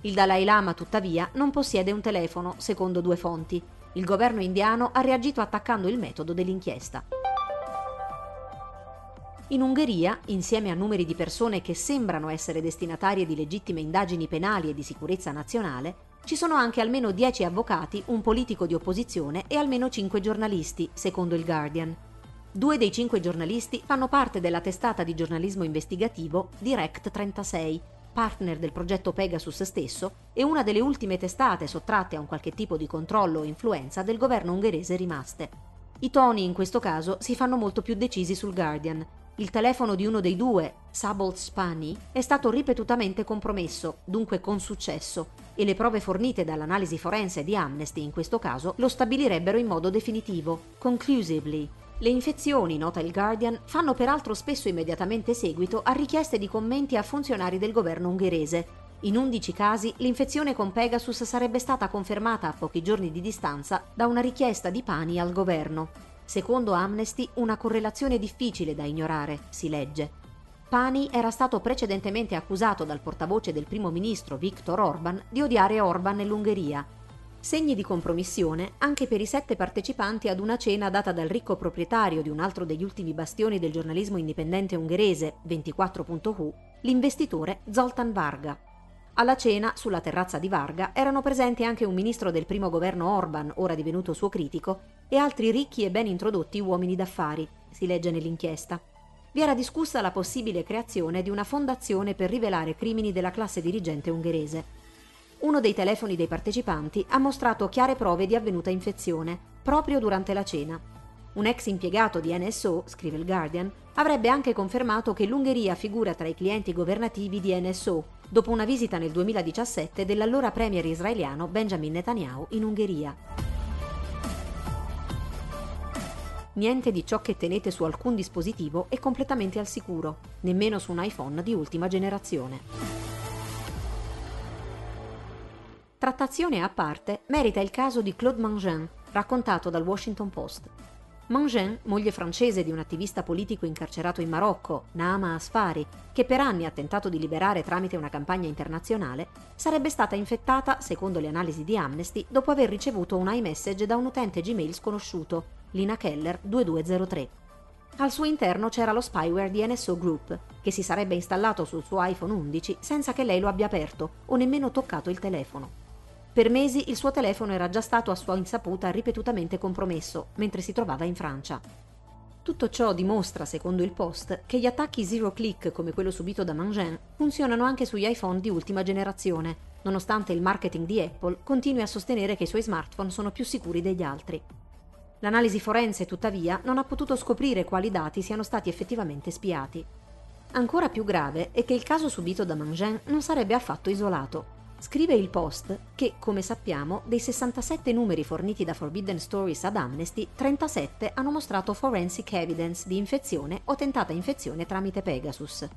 Speaker 1: Il Dalai Lama, tuttavia, non possiede un telefono, secondo due fonti. Il governo indiano ha reagito attaccando il metodo dell'inchiesta. In Ungheria, insieme a numeri di persone che sembrano essere destinatarie di legittime indagini penali e di sicurezza nazionale, ci sono anche almeno 10 avvocati, un politico di opposizione e almeno 5 giornalisti, secondo il Guardian. Due dei cinque giornalisti fanno parte della testata di giornalismo investigativo Direct 36, partner del progetto Pegasus stesso e una delle ultime testate sottratte a un qualche tipo di controllo o influenza del governo ungherese rimaste. I toni in questo caso si fanno molto più decisi sul Guardian. Il telefono di uno dei due, Sabolt Spani, è stato ripetutamente compromesso, dunque con successo, e le prove fornite dall'analisi forense di Amnesty in questo caso lo stabilirebbero in modo definitivo, conclusively. Le infezioni, nota il Guardian, fanno peraltro spesso immediatamente seguito a richieste di commenti a funzionari del governo ungherese, in 11 casi l'infezione con Pegasus sarebbe stata confermata a pochi giorni di distanza da una richiesta di pani al governo. Secondo Amnesty, una correlazione difficile da ignorare, si legge. Pani era stato precedentemente accusato dal portavoce del primo ministro Viktor Orban di odiare Orban nell'Ungheria. Segni di compromissione anche per i sette partecipanti ad una cena data dal ricco proprietario di un altro degli ultimi bastioni del giornalismo indipendente ungherese, 24.hu, l'investitore Zoltan Varga. Alla cena, sulla terrazza di Varga, erano presenti anche un ministro del primo governo Orban, ora divenuto suo critico, e altri ricchi e ben introdotti uomini d'affari, si legge nell'inchiesta. Vi era discussa la possibile creazione di una fondazione per rivelare crimini della classe dirigente ungherese. Uno dei telefoni dei partecipanti ha mostrato chiare prove di avvenuta infezione, proprio durante la cena. Un ex impiegato di NSO, scrive il Guardian, avrebbe anche confermato che l'Ungheria figura tra i clienti governativi di NSO, dopo una visita nel 2017 dell'allora premier israeliano Benjamin Netanyahu in Ungheria. Niente di ciò che tenete su alcun dispositivo è completamente al sicuro, nemmeno su un iPhone di ultima generazione. Trattazione a parte merita il caso di Claude Mangin, raccontato dal Washington Post. Mangin, moglie francese di un attivista politico incarcerato in Marocco, Naama Asfari, che per anni ha tentato di liberare tramite una campagna internazionale, sarebbe stata infettata, secondo le analisi di Amnesty, dopo aver ricevuto un iMessage da un utente Gmail sconosciuto, Lina Keller 2203. Al suo interno c'era lo spyware di NSO Group, che si sarebbe installato sul suo iPhone 11 senza che lei lo abbia aperto o nemmeno toccato il telefono. Per mesi il suo telefono era già stato a sua insaputa ripetutamente compromesso mentre si trovava in Francia. Tutto ciò dimostra, secondo il post, che gli attacchi zero click come quello subito da Mangin funzionano anche sugli iPhone di ultima generazione, nonostante il marketing di Apple continui a sostenere che i suoi smartphone sono più sicuri degli altri. L'analisi forense, tuttavia, non ha potuto scoprire quali dati siano stati effettivamente spiati. Ancora più grave è che il caso subito da Mangin non sarebbe affatto isolato. Scrive il post che, come sappiamo, dei 67 numeri forniti da Forbidden Stories ad Amnesty, 37 hanno mostrato forensic evidence di infezione o tentata infezione tramite Pegasus.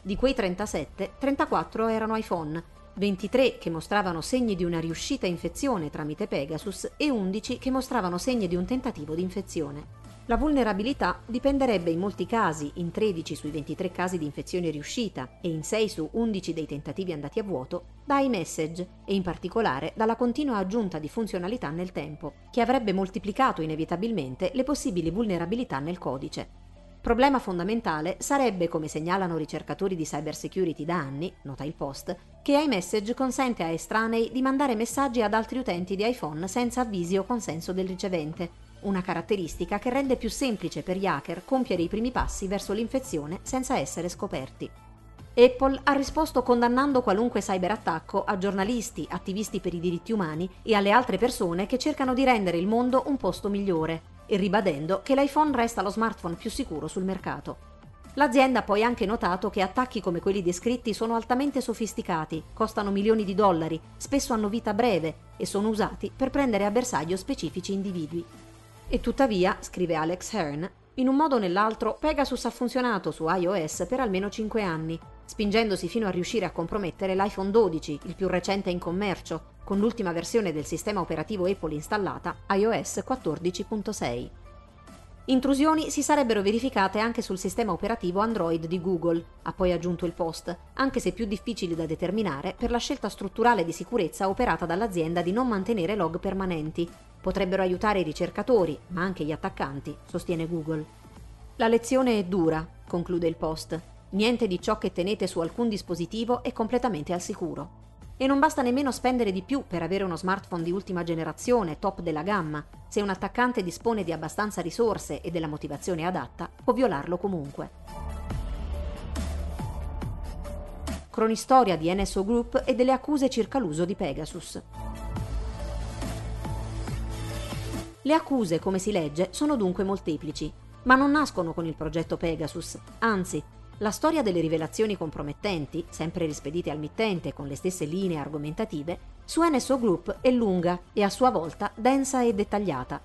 Speaker 1: Di quei 37, 34 erano iPhone, 23 che mostravano segni di una riuscita infezione tramite Pegasus e 11 che mostravano segni di un tentativo di infezione. La vulnerabilità dipenderebbe in molti casi, in 13 sui 23 casi di infezione riuscita e in 6 su 11 dei tentativi andati a vuoto, da iMessage e in particolare dalla continua aggiunta di funzionalità nel tempo, che avrebbe moltiplicato inevitabilmente le possibili vulnerabilità nel codice. Problema fondamentale sarebbe, come segnalano ricercatori di cybersecurity da anni, nota il post, che iMessage consente a estranei di mandare messaggi ad altri utenti di iPhone senza avvisi o consenso del ricevente, una caratteristica che rende più semplice per gli hacker compiere i primi passi verso l'infezione senza essere scoperti. Apple ha risposto condannando qualunque cyberattacco a giornalisti, attivisti per i diritti umani e alle altre persone che cercano di rendere il mondo un posto migliore e ribadendo che l'iPhone resta lo smartphone più sicuro sul mercato. L'azienda ha poi anche notato che attacchi come quelli descritti sono altamente sofisticati, costano milioni di dollari, spesso hanno vita breve e sono usati per prendere a bersaglio specifici individui. E tuttavia, scrive Alex Hearn, in un modo o nell'altro Pegasus ha funzionato su iOS per almeno 5 anni, spingendosi fino a riuscire a compromettere l'iPhone 12, il più recente in commercio, con l'ultima versione del sistema operativo Apple installata, iOS 14.6. Intrusioni si sarebbero verificate anche sul sistema operativo Android di Google, ha poi aggiunto il post, anche se più difficili da determinare per la scelta strutturale di sicurezza operata dall'azienda di non mantenere log permanenti, Potrebbero aiutare i ricercatori, ma anche gli attaccanti, sostiene Google. La lezione è dura, conclude il post. Niente di ciò che tenete su alcun dispositivo è completamente al sicuro. E non basta nemmeno spendere di più per avere uno smartphone di ultima generazione, top della gamma. Se un attaccante dispone di abbastanza risorse e della motivazione adatta, può violarlo comunque. Cronistoria di NSO Group e delle accuse circa l'uso di Pegasus. Le accuse, come si legge, sono dunque molteplici, ma non nascono con il progetto Pegasus, anzi, la storia delle rivelazioni compromettenti, sempre rispedite al mittente con le stesse linee argomentative, su NSO Group è lunga e a sua volta densa e dettagliata.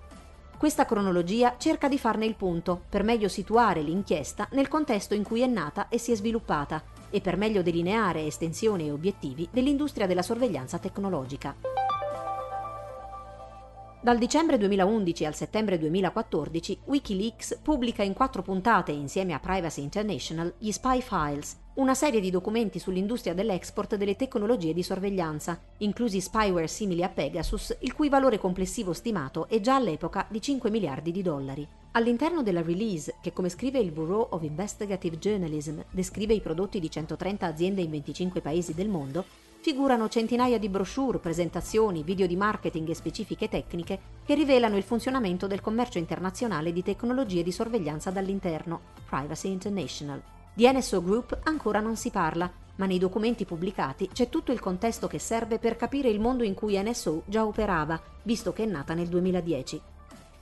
Speaker 1: Questa cronologia cerca di farne il punto per meglio situare l'inchiesta nel contesto in cui è nata e si è sviluppata e per meglio delineare estensioni e obiettivi dell'industria della sorveglianza tecnologica. Dal dicembre 2011 al settembre 2014 Wikileaks pubblica in quattro puntate insieme a Privacy International gli Spy Files, una serie di documenti sull'industria dell'export delle tecnologie di sorveglianza, inclusi spyware simili a Pegasus, il cui valore complessivo stimato è già all'epoca di 5 miliardi di dollari. All'interno della release, che come scrive il Bureau of Investigative Journalism descrive i prodotti di 130 aziende in 25 paesi del mondo, figurano centinaia di brochure, presentazioni, video di marketing e specifiche tecniche che rivelano il funzionamento del commercio internazionale di tecnologie di sorveglianza dall'interno, Privacy International. Di NSO Group ancora non si parla, ma nei documenti pubblicati c'è tutto il contesto che serve per capire il mondo in cui NSO già operava, visto che è nata nel 2010.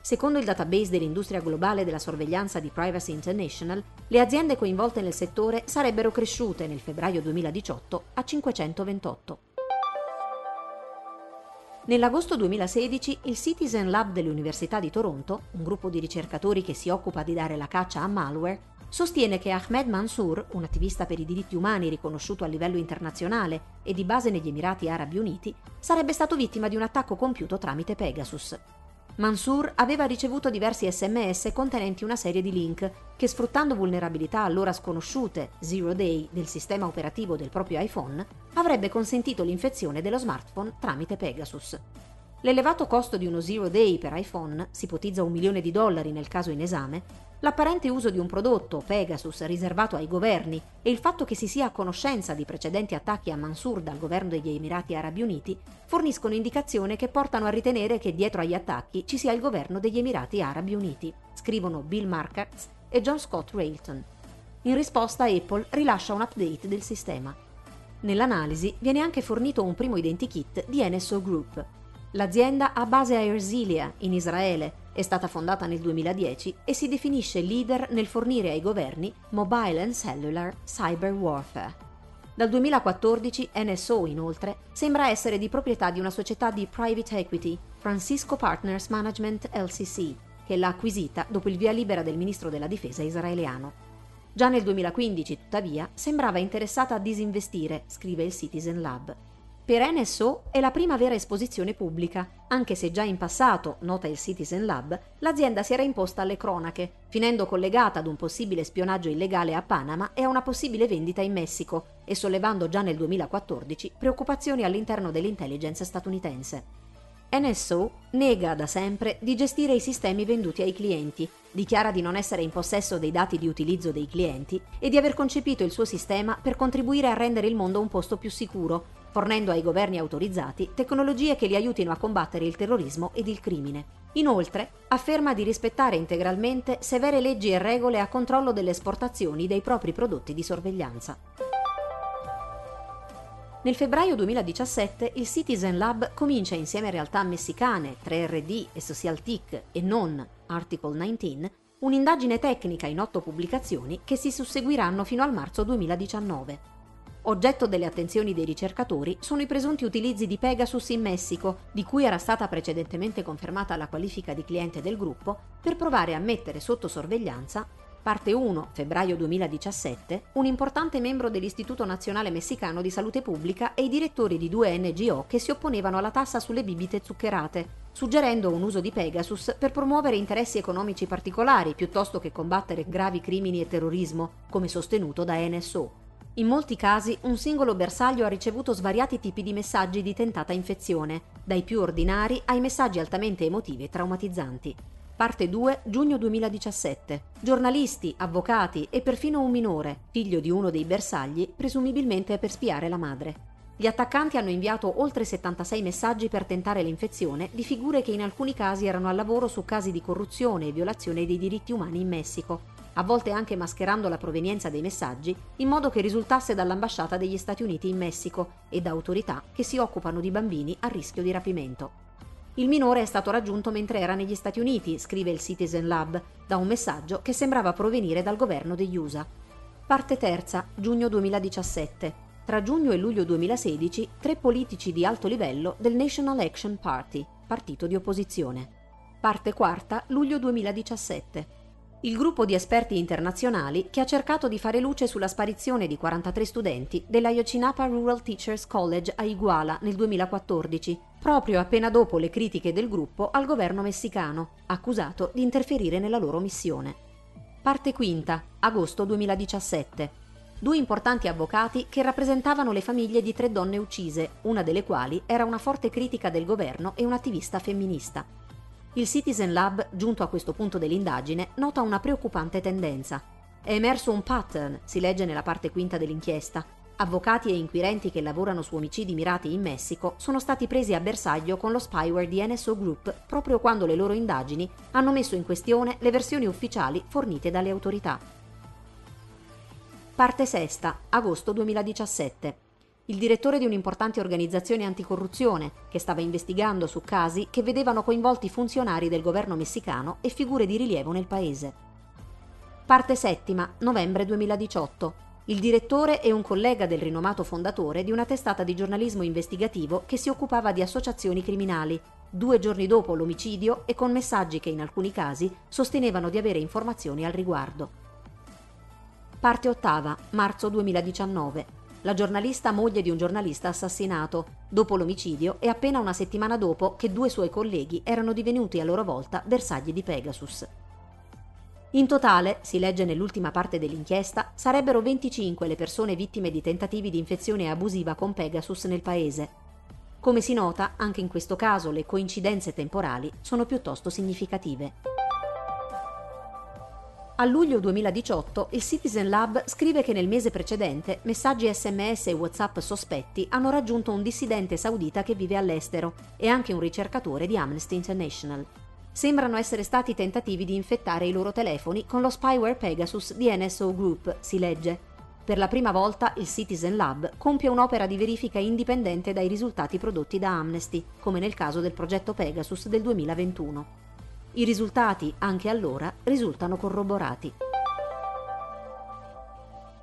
Speaker 1: Secondo il database dell'industria globale della sorveglianza di Privacy International, le aziende coinvolte nel settore sarebbero cresciute nel febbraio 2018 a 528. Nell'agosto 2016 il Citizen Lab dell'Università di Toronto, un gruppo di ricercatori che si occupa di dare la caccia a malware, sostiene che Ahmed Mansour, un attivista per i diritti umani riconosciuto a livello internazionale e di base negli Emirati Arabi Uniti, sarebbe stato vittima di un attacco compiuto tramite Pegasus. Mansour aveva ricevuto diversi sms contenenti una serie di link che, sfruttando vulnerabilità allora sconosciute, zero day, del sistema operativo del proprio iPhone, avrebbe consentito l'infezione dello smartphone tramite Pegasus. L'elevato costo di uno zero day per iPhone, si ipotizza un milione di dollari nel caso in esame, L'apparente uso di un prodotto, Pegasus, riservato ai governi e il fatto che si sia a conoscenza di precedenti attacchi a Mansur dal governo degli Emirati Arabi Uniti forniscono indicazioni che portano a ritenere che dietro agli attacchi ci sia il governo degli Emirati Arabi Uniti, scrivono Bill Markatz e John Scott Railton. In risposta Apple rilascia un update del sistema. Nell'analisi viene anche fornito un primo identikit di NSO Group. L'azienda ha base a Erzilia, in Israele, è stata fondata nel 2010 e si definisce leader nel fornire ai governi mobile and cellular cyber warfare. Dal 2014 NSO, inoltre, sembra essere di proprietà di una società di private equity, Francisco Partners Management LCC, che l'ha acquisita dopo il via libera del ministro della difesa israeliano. Già nel 2015, tuttavia, sembrava interessata a disinvestire, scrive il Citizen Lab. Per NSO è la prima vera esposizione pubblica, anche se già in passato, nota il Citizen Lab, l'azienda si era imposta alle cronache, finendo collegata ad un possibile spionaggio illegale a Panama e a una possibile vendita in Messico, e sollevando già nel 2014 preoccupazioni all'interno dell'intelligence statunitense. NSO nega da sempre di gestire i sistemi venduti ai clienti, dichiara di non essere in possesso dei dati di utilizzo dei clienti e di aver concepito il suo sistema per contribuire a rendere il mondo un posto più sicuro, fornendo ai governi autorizzati tecnologie che li aiutino a combattere il terrorismo ed il crimine. Inoltre, afferma di rispettare integralmente severe leggi e regole a controllo delle esportazioni dei propri prodotti di sorveglianza. Nel febbraio 2017 il Citizen Lab comincia insieme a realtà messicane 3RD e SocialTIC e non Article 19 un'indagine tecnica in otto pubblicazioni che si susseguiranno fino al marzo 2019. Oggetto delle attenzioni dei ricercatori sono i presunti utilizzi di Pegasus in Messico, di cui era stata precedentemente confermata la qualifica di cliente del gruppo, per provare a mettere sotto sorveglianza Parte 1, febbraio 2017, un importante membro dell'Istituto Nazionale Messicano di Salute Pubblica e i direttori di due NGO che si opponevano alla tassa sulle bibite zuccherate, suggerendo un uso di Pegasus per promuovere interessi economici particolari piuttosto che combattere gravi crimini e terrorismo, come sostenuto da NSO. In molti casi un singolo bersaglio ha ricevuto svariati tipi di messaggi di tentata infezione, dai più ordinari ai messaggi altamente emotivi e traumatizzanti. Parte 2, giugno 2017. Giornalisti, avvocati e perfino un minore, figlio di uno dei bersagli, presumibilmente per spiare la madre. Gli attaccanti hanno inviato oltre 76 messaggi per tentare l'infezione di figure che in alcuni casi erano al lavoro su casi di corruzione e violazione dei diritti umani in Messico, a volte anche mascherando la provenienza dei messaggi, in modo che risultasse dall'ambasciata degli Stati Uniti in Messico e da autorità che si occupano di bambini a rischio di rapimento. Il minore è stato raggiunto mentre era negli Stati Uniti, scrive il Citizen Lab, da un messaggio che sembrava provenire dal governo degli USA. Parte terza, giugno 2017. Tra giugno e luglio 2016, tre politici di alto livello del National Action Party, partito di opposizione. Parte quarta, luglio 2017 il gruppo di esperti internazionali che ha cercato di fare luce sulla sparizione di 43 studenti della Yocinapa Rural Teachers College a Iguala nel 2014, proprio appena dopo le critiche del gruppo al governo messicano, accusato di interferire nella loro missione. Parte quinta, agosto 2017. Due importanti avvocati che rappresentavano le famiglie di tre donne uccise, una delle quali era una forte critica del governo e un'attivista femminista. Il Citizen Lab, giunto a questo punto dell'indagine, nota una preoccupante tendenza. È emerso un pattern, si legge nella parte quinta dell'inchiesta. Avvocati e inquirenti che lavorano su omicidi mirati in Messico sono stati presi a bersaglio con lo spyware di NSO Group proprio quando le loro indagini hanno messo in questione le versioni ufficiali fornite dalle autorità. Parte sesta, agosto 2017 il direttore di un'importante organizzazione anticorruzione che stava investigando su casi che vedevano coinvolti funzionari del governo messicano e figure di rilievo nel paese. Parte settima, novembre 2018. Il direttore è un collega del rinomato fondatore di una testata di giornalismo investigativo che si occupava di associazioni criminali, due giorni dopo l'omicidio e con messaggi che in alcuni casi sostenevano di avere informazioni al riguardo. Parte ottava, marzo 2019 la giornalista moglie di un giornalista assassinato, dopo l'omicidio e appena una settimana dopo che due suoi colleghi erano divenuti a loro volta bersagli di Pegasus. In totale, si legge nell'ultima parte dell'inchiesta, sarebbero 25 le persone vittime di tentativi di infezione abusiva con Pegasus nel paese. Come si nota, anche in questo caso le coincidenze temporali sono piuttosto significative. A luglio 2018 il Citizen Lab scrive che nel mese precedente messaggi sms e whatsapp sospetti hanno raggiunto un dissidente saudita che vive all'estero e anche un ricercatore di Amnesty International. Sembrano essere stati tentativi di infettare i loro telefoni con lo spyware Pegasus di NSO Group, si legge. Per la prima volta il Citizen Lab compie un'opera di verifica indipendente dai risultati prodotti da Amnesty, come nel caso del progetto Pegasus del 2021. I risultati, anche allora, risultano corroborati.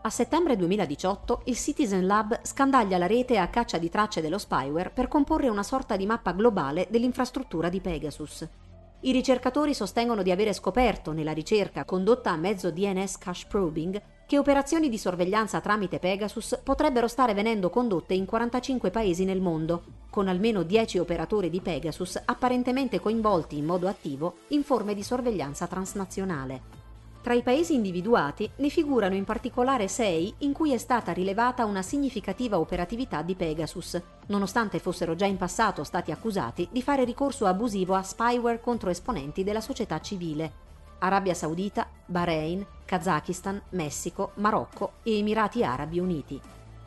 Speaker 1: A settembre 2018 il Citizen Lab scandaglia la rete a caccia di tracce dello spyware per comporre una sorta di mappa globale dell'infrastruttura di Pegasus. I ricercatori sostengono di avere scoperto nella ricerca condotta a mezzo DNS cache probing che operazioni di sorveglianza tramite Pegasus potrebbero stare venendo condotte in 45 paesi nel mondo, con almeno 10 operatori di Pegasus apparentemente coinvolti in modo attivo in forme di sorveglianza transnazionale. Tra i paesi individuati ne figurano in particolare sei in cui è stata rilevata una significativa operatività di Pegasus, nonostante fossero già in passato stati accusati di fare ricorso abusivo a spyware contro esponenti della società civile, Arabia Saudita, Bahrain, Kazakistan, Messico, Marocco e Emirati Arabi Uniti.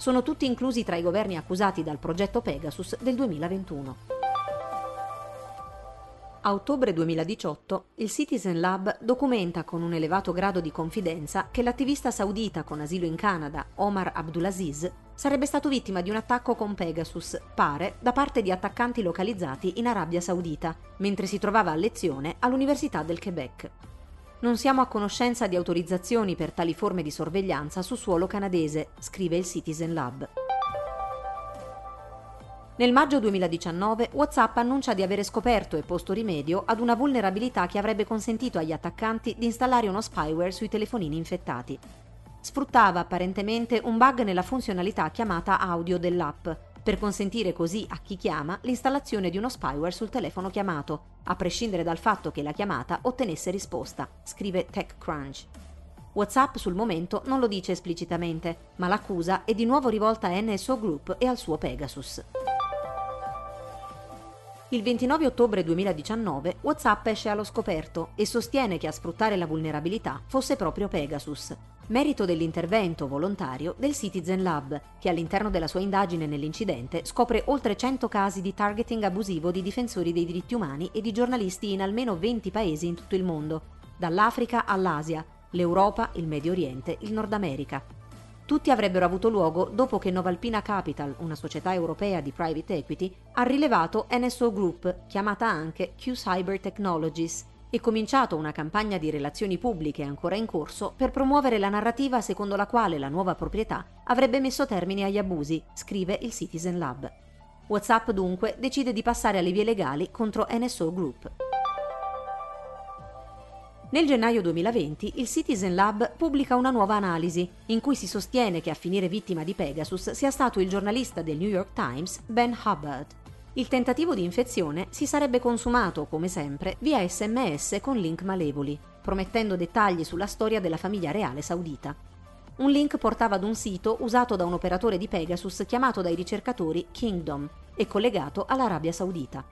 Speaker 1: Sono tutti inclusi tra i governi accusati dal progetto Pegasus del 2021. A ottobre 2018 il Citizen Lab documenta con un elevato grado di confidenza che l'attivista saudita con asilo in Canada, Omar Abdulaziz, sarebbe stato vittima di un attacco con Pegasus, pare, da parte di attaccanti localizzati in Arabia Saudita, mentre si trovava a lezione all'Università del Quebec non siamo a conoscenza di autorizzazioni per tali forme di sorveglianza su suolo canadese, scrive il Citizen Lab. Nel maggio 2019 WhatsApp annuncia di avere scoperto e posto rimedio ad una vulnerabilità che avrebbe consentito agli attaccanti di installare uno spyware sui telefonini infettati. Sfruttava apparentemente un bug nella funzionalità chiamata audio dell'app, per consentire così a chi chiama l'installazione di uno spyware sul telefono chiamato, a prescindere dal fatto che la chiamata ottenesse risposta, scrive TechCrunch. WhatsApp sul momento non lo dice esplicitamente, ma l'accusa è di nuovo rivolta a NSO Group e al suo Pegasus. Il 29 ottobre 2019 WhatsApp esce allo scoperto e sostiene che a sfruttare la vulnerabilità fosse proprio Pegasus, merito dell'intervento volontario del Citizen Lab, che all'interno della sua indagine nell'incidente scopre oltre 100 casi di targeting abusivo di difensori dei diritti umani e di giornalisti in almeno 20 paesi in tutto il mondo, dall'Africa all'Asia, l'Europa, il Medio Oriente, il Nord America. Tutti avrebbero avuto luogo dopo che Novalpina Capital, una società europea di private equity, ha rilevato NSO Group, chiamata anche Q-Cyber Technologies, e cominciato una campagna di relazioni pubbliche ancora in corso per promuovere la narrativa secondo la quale la nuova proprietà avrebbe messo termine agli abusi, scrive il Citizen Lab. WhatsApp dunque decide di passare alle vie legali contro NSO Group. Nel gennaio 2020 il Citizen Lab pubblica una nuova analisi in cui si sostiene che a finire vittima di Pegasus sia stato il giornalista del New York Times Ben Hubbard. Il tentativo di infezione si sarebbe consumato, come sempre, via sms con link malevoli, promettendo dettagli sulla storia della famiglia reale saudita. Un link portava ad un sito usato da un operatore di Pegasus chiamato dai ricercatori Kingdom e collegato all'Arabia Saudita.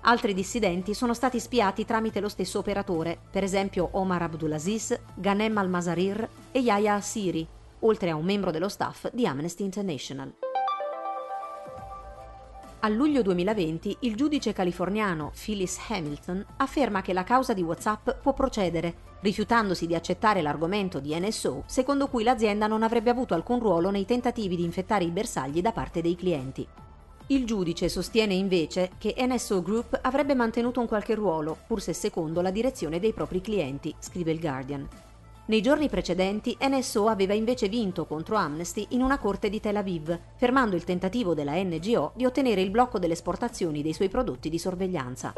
Speaker 1: Altri dissidenti sono stati spiati tramite lo stesso operatore, per esempio Omar Abdulaziz, Ghanem al-Mazarir e Yahya Assiri, oltre a un membro dello staff di Amnesty International. A luglio 2020 il giudice californiano Phyllis Hamilton afferma che la causa di WhatsApp può procedere, rifiutandosi di accettare l'argomento di NSO secondo cui l'azienda non avrebbe avuto alcun ruolo nei tentativi di infettare i bersagli da parte dei clienti. Il giudice sostiene invece che NSO Group avrebbe mantenuto un qualche ruolo, pur se secondo la direzione dei propri clienti, scrive il Guardian. Nei giorni precedenti NSO aveva invece vinto contro Amnesty in una corte di Tel Aviv, fermando il tentativo della NGO di ottenere il blocco delle esportazioni dei suoi prodotti di sorveglianza.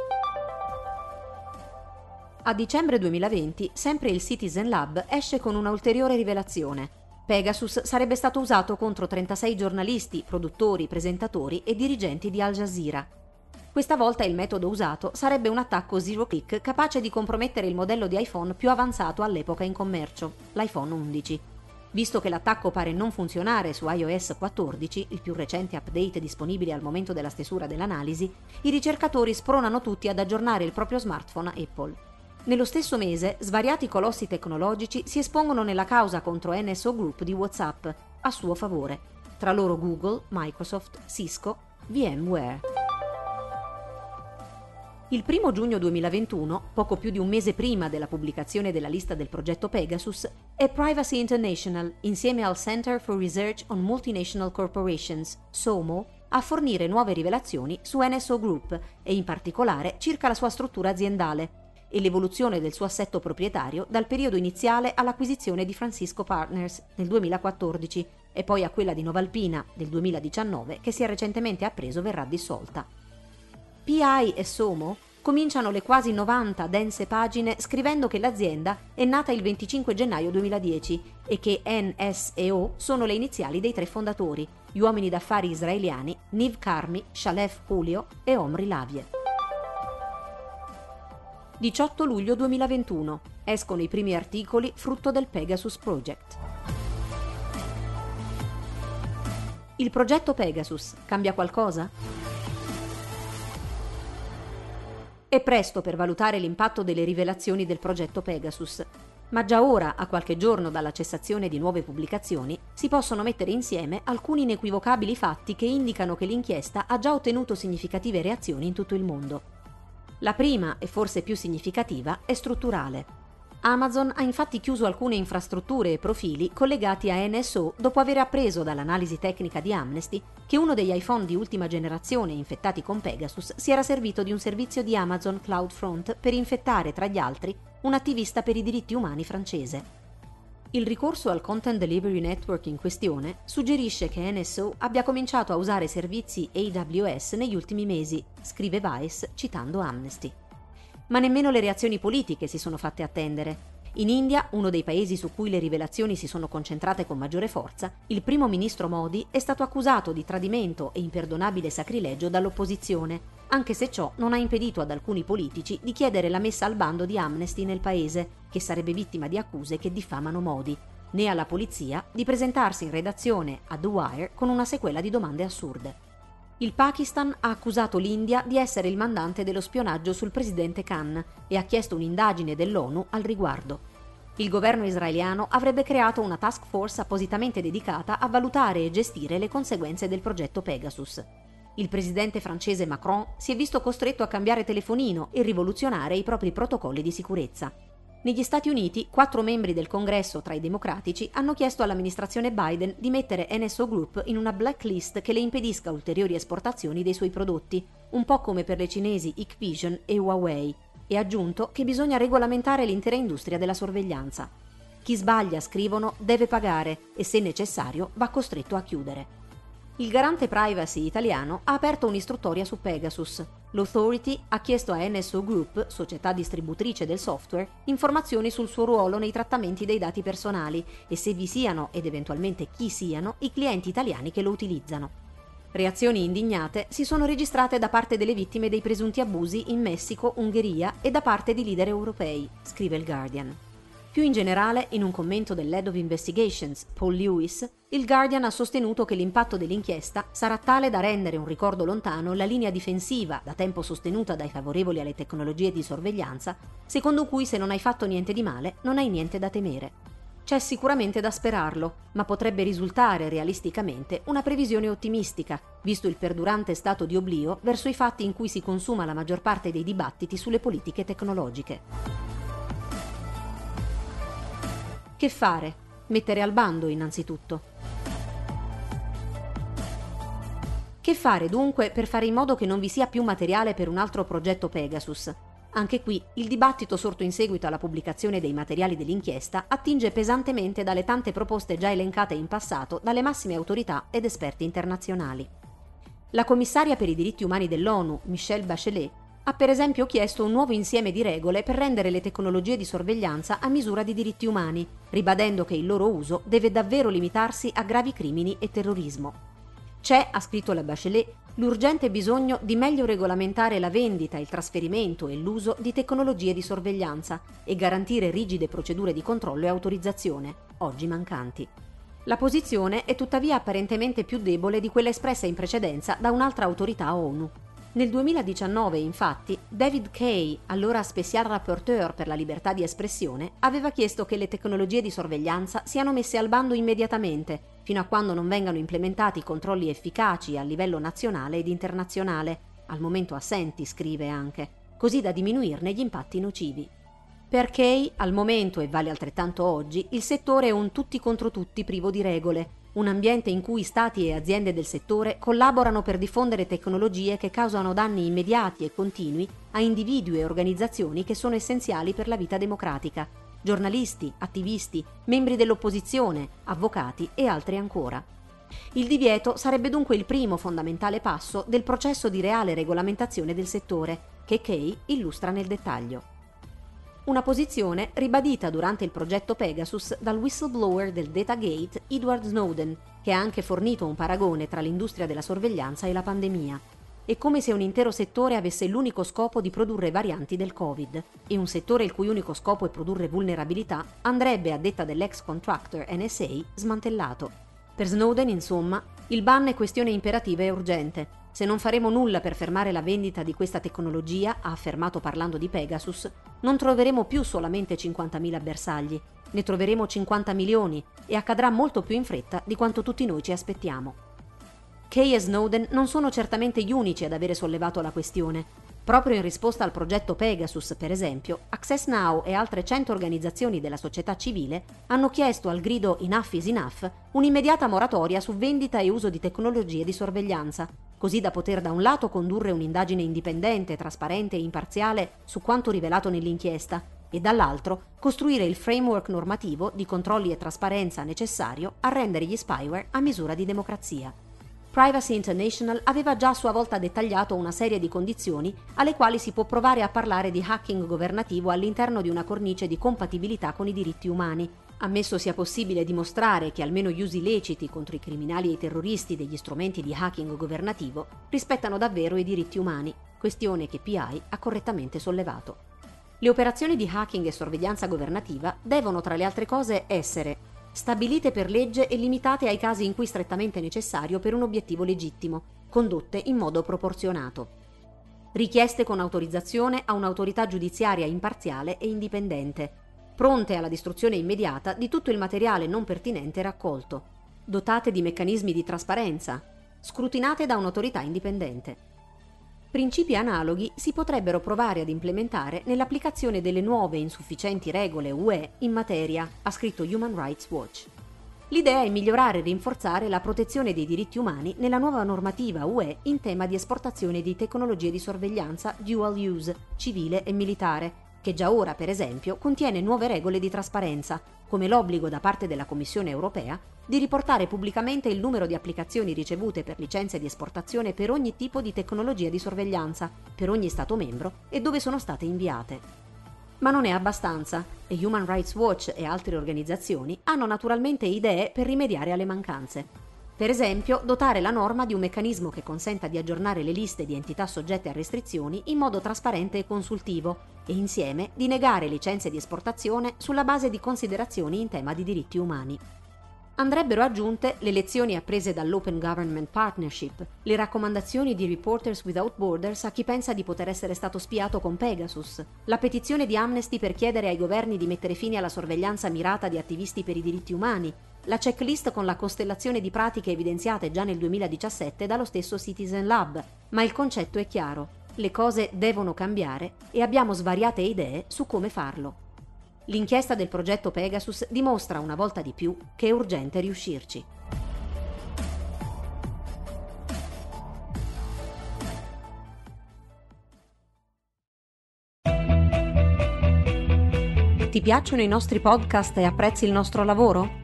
Speaker 1: A dicembre 2020, sempre il Citizen Lab esce con una ulteriore rivelazione. Pegasus sarebbe stato usato contro 36 giornalisti, produttori, presentatori e dirigenti di Al Jazeera. Questa volta il metodo usato sarebbe un attacco zero click capace di compromettere il modello di iPhone più avanzato all'epoca in commercio, l'iPhone 11. Visto che l'attacco pare non funzionare su iOS 14, il più recente update disponibile al momento della stesura dell'analisi, i ricercatori spronano tutti ad aggiornare il proprio smartphone Apple. Nello stesso mese, svariati colossi tecnologici si espongono nella causa contro NSO Group di WhatsApp a suo favore, tra loro Google, Microsoft, Cisco, VMware. Il 1 giugno 2021, poco più di un mese prima della pubblicazione della lista del progetto Pegasus, è Privacy International, insieme al Center for Research on Multinational Corporations, SOMO, a fornire nuove rivelazioni su NSO Group e in particolare circa la sua struttura aziendale, e l'evoluzione del suo assetto proprietario dal periodo iniziale all'acquisizione di Francisco Partners nel 2014 e poi a quella di Novalpina del 2019 che si è recentemente appreso verrà dissolta. PI e Somo cominciano le quasi 90 dense pagine scrivendo che l'azienda è nata il 25 gennaio 2010 e che NS e O sono le iniziali dei tre fondatori, gli uomini d'affari israeliani Niv Karmi, Shalef Julio e Omri Lavie. 18 luglio 2021. Escono i primi articoli frutto del Pegasus Project. Il progetto Pegasus cambia qualcosa? È presto per valutare l'impatto delle rivelazioni del progetto Pegasus, ma già ora, a qualche giorno dalla cessazione di nuove pubblicazioni, si possono mettere insieme alcuni inequivocabili fatti che indicano che l'inchiesta ha già ottenuto significative reazioni in tutto il mondo. La prima, e forse più significativa, è strutturale. Amazon ha infatti chiuso alcune infrastrutture e profili collegati a NSO dopo aver appreso dall'analisi tecnica di Amnesty che uno degli iPhone di ultima generazione infettati con Pegasus si era servito di un servizio di Amazon CloudFront per infettare, tra gli altri, un attivista per i diritti umani francese. Il ricorso al Content Delivery Network in questione suggerisce che NSO abbia cominciato a usare servizi AWS negli ultimi mesi, scrive Vice citando Amnesty. Ma nemmeno le reazioni politiche si sono fatte attendere. In India, uno dei paesi su cui le rivelazioni si sono concentrate con maggiore forza, il primo ministro Modi è stato accusato di tradimento e imperdonabile sacrilegio dall'opposizione, anche se ciò non ha impedito ad alcuni politici di chiedere la messa al bando di Amnesty nel paese, che sarebbe vittima di accuse che diffamano Modi, né alla polizia di presentarsi in redazione a The Wire con una sequela di domande assurde. Il Pakistan ha accusato l'India di essere il mandante dello spionaggio sul presidente Khan e ha chiesto un'indagine dell'ONU al riguardo. Il governo israeliano avrebbe creato una task force appositamente dedicata a valutare e gestire le conseguenze del progetto Pegasus. Il presidente francese Macron si è visto costretto a cambiare telefonino e rivoluzionare i propri protocolli di sicurezza. Negli Stati Uniti, quattro membri del Congresso tra i democratici hanno chiesto all'amministrazione Biden di mettere NSO Group in una blacklist che le impedisca ulteriori esportazioni dei suoi prodotti, un po' come per le cinesi Hikvision e Huawei, e aggiunto che bisogna regolamentare l'intera industria della sorveglianza. Chi sbaglia, scrivono, deve pagare e se necessario va costretto a chiudere. Il garante privacy italiano ha aperto un'istruttoria su Pegasus. L'Authority ha chiesto a NSO Group, società distributrice del software, informazioni sul suo ruolo nei trattamenti dei dati personali e se vi siano, ed eventualmente chi siano, i clienti italiani che lo utilizzano. Reazioni indignate si sono registrate da parte delle vittime dei presunti abusi in Messico, Ungheria e da parte di leader europei, scrive il Guardian. Più in generale, in un commento dell'Head of Investigations, Paul Lewis, il Guardian ha sostenuto che l'impatto dell'inchiesta sarà tale da rendere un ricordo lontano la linea difensiva, da tempo sostenuta dai favorevoli alle tecnologie di sorveglianza, secondo cui se non hai fatto niente di male non hai niente da temere. C'è sicuramente da sperarlo, ma potrebbe risultare realisticamente una previsione ottimistica, visto il perdurante stato di oblio verso i fatti in cui si consuma la maggior parte dei dibattiti sulle politiche tecnologiche. Che fare? Mettere al bando innanzitutto. Che fare dunque per fare in modo che non vi sia più materiale per un altro progetto Pegasus? Anche qui il dibattito sorto in seguito alla pubblicazione dei materiali dell'inchiesta attinge pesantemente dalle tante proposte già elencate in passato dalle massime autorità ed esperti internazionali. La commissaria per i diritti umani dell'ONU, Michelle Bachelet, ha per esempio chiesto un nuovo insieme di regole per rendere le tecnologie di sorveglianza a misura di diritti umani, ribadendo che il loro uso deve davvero limitarsi a gravi crimini e terrorismo. C'è, ha scritto la Bachelet, l'urgente bisogno di meglio regolamentare la vendita, il trasferimento e l'uso di tecnologie di sorveglianza e garantire rigide procedure di controllo e autorizzazione, oggi mancanti. La posizione è tuttavia apparentemente più debole di quella espressa in precedenza da un'altra autorità ONU. Nel 2019, infatti, David Kay, allora special rapporteur per la libertà di espressione, aveva chiesto che le tecnologie di sorveglianza siano messe al bando immediatamente, fino a quando non vengano implementati controlli efficaci a livello nazionale ed internazionale, al momento assenti, scrive anche, così da diminuirne gli impatti nocivi. Per Kay, al momento e vale altrettanto oggi, il settore è un tutti contro tutti privo di regole, un ambiente in cui stati e aziende del settore collaborano per diffondere tecnologie che causano danni immediati e continui a individui e organizzazioni che sono essenziali per la vita democratica, giornalisti, attivisti, membri dell'opposizione, avvocati e altri ancora. Il divieto sarebbe dunque il primo fondamentale passo del processo di reale regolamentazione del settore, che Kay illustra nel dettaglio una posizione ribadita durante il progetto Pegasus dal whistleblower del Datagate Edward Snowden, che ha anche fornito un paragone tra l'industria della sorveglianza e la pandemia. È come se un intero settore avesse l'unico scopo di produrre varianti del Covid, e un settore il cui unico scopo è produrre vulnerabilità andrebbe, a detta dell'ex contractor NSA, smantellato. Per Snowden, insomma, il ban è questione imperativa e urgente, se non faremo nulla per fermare la vendita di questa tecnologia, ha affermato parlando di Pegasus, non troveremo più solamente 50.000 bersagli, ne troveremo 50 milioni e accadrà molto più in fretta di quanto tutti noi ci aspettiamo. Kay e Snowden non sono certamente gli unici ad avere sollevato la questione. Proprio in risposta al progetto Pegasus, per esempio, Access Now e altre 100 organizzazioni della società civile hanno chiesto al grido Enough is Enough un'immediata moratoria su vendita e uso di tecnologie di sorveglianza, così da poter da un lato condurre un'indagine indipendente, trasparente e imparziale su quanto rivelato nell'inchiesta e dall'altro costruire il framework normativo di controlli e trasparenza necessario a rendere gli spyware a misura di democrazia. Privacy International aveva già a sua volta dettagliato una serie di condizioni alle quali si può provare a parlare di hacking governativo all'interno di una cornice di compatibilità con i diritti umani, Ammesso sia possibile dimostrare che almeno gli usi leciti contro i criminali e i terroristi degli strumenti di hacking governativo rispettano davvero i diritti umani, questione che PI ha correttamente sollevato. Le operazioni di hacking e sorveglianza governativa devono, tra le altre cose, essere stabilite per legge e limitate ai casi in cui strettamente necessario per un obiettivo legittimo, condotte in modo proporzionato. Richieste con autorizzazione a un'autorità giudiziaria imparziale e indipendente, pronte alla distruzione immediata di tutto il materiale non pertinente raccolto, dotate di meccanismi di trasparenza, scrutinate da un'autorità indipendente. Principi analoghi si potrebbero provare ad implementare nell'applicazione delle nuove e insufficienti regole UE in materia, ha scritto Human Rights Watch. L'idea è migliorare e rinforzare la protezione dei diritti umani nella nuova normativa UE in tema di esportazione di tecnologie di sorveglianza dual use, civile e militare, che già ora, per esempio, contiene nuove regole di trasparenza, come l'obbligo da parte della Commissione europea di riportare pubblicamente il numero di applicazioni ricevute per licenze di esportazione per ogni tipo di tecnologia di sorveglianza, per ogni Stato membro e dove sono state inviate. Ma non è abbastanza e Human Rights Watch e altre organizzazioni hanno naturalmente idee per rimediare alle mancanze. Per esempio, dotare la norma di un meccanismo che consenta di aggiornare le liste di entità soggette a restrizioni in modo trasparente e consultivo e insieme di negare licenze di esportazione sulla base di considerazioni in tema di diritti umani. Andrebbero aggiunte le lezioni apprese dall'Open Government Partnership, le raccomandazioni di Reporters Without Borders a chi pensa di poter essere stato spiato con Pegasus, la petizione di Amnesty per chiedere ai governi di mettere fine alla sorveglianza mirata di attivisti per i diritti umani, la checklist con la costellazione di pratiche evidenziate già nel 2017 dallo stesso Citizen Lab, ma il concetto è chiaro. Le cose devono cambiare e abbiamo svariate idee su come farlo. L'inchiesta del progetto Pegasus dimostra una volta di più che è urgente riuscirci. Ti piacciono i nostri podcast e apprezzi il nostro lavoro?